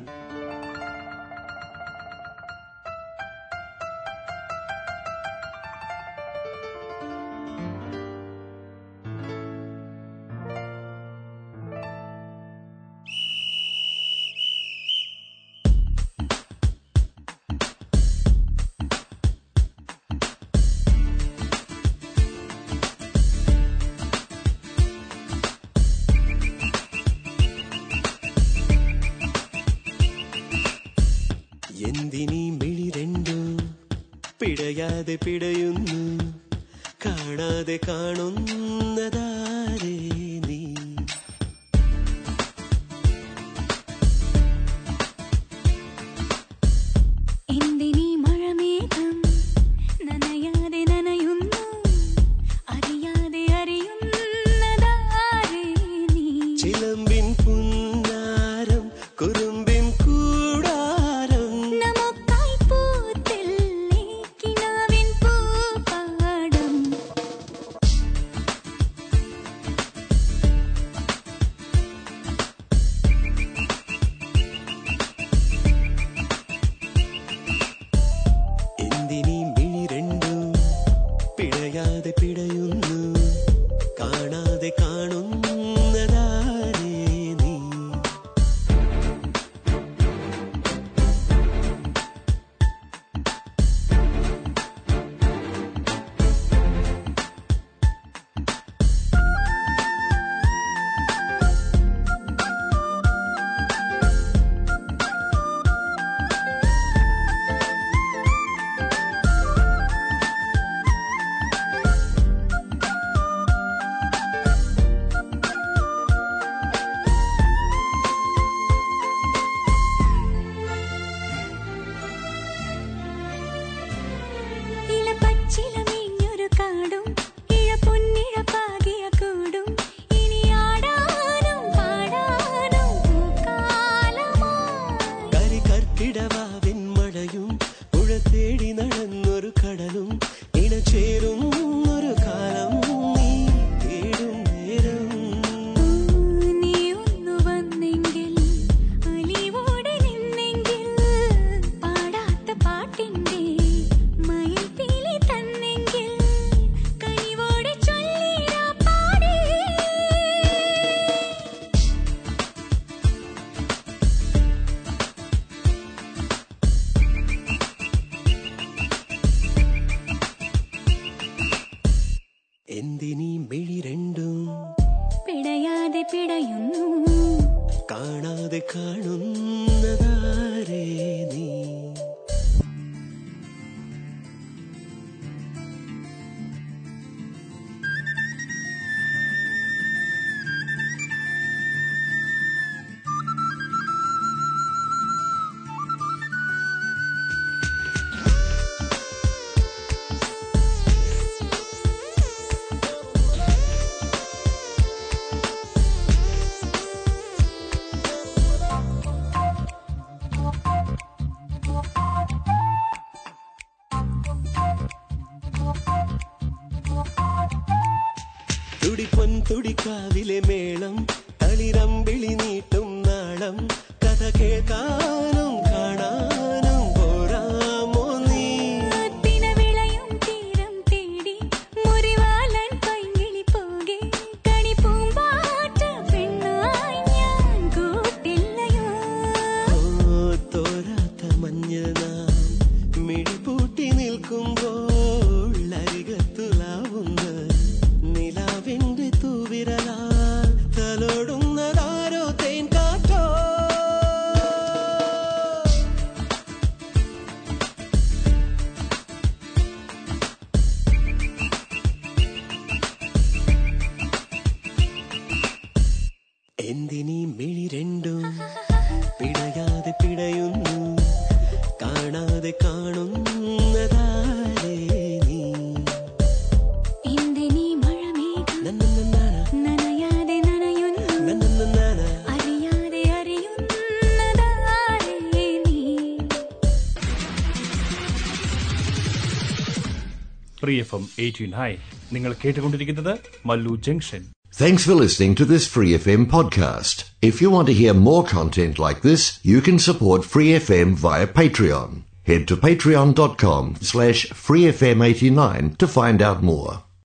F M eighteen hi നിങ്ങൾ കേട്ടുകൊണ്ടിരിക്കുന്നത് Mallu junction Thanks for listening to this Free FM podcast. If you want to hear more content like this, you can support Free FM via Patreon. Head to patreon.com slash freefm89 to find out more.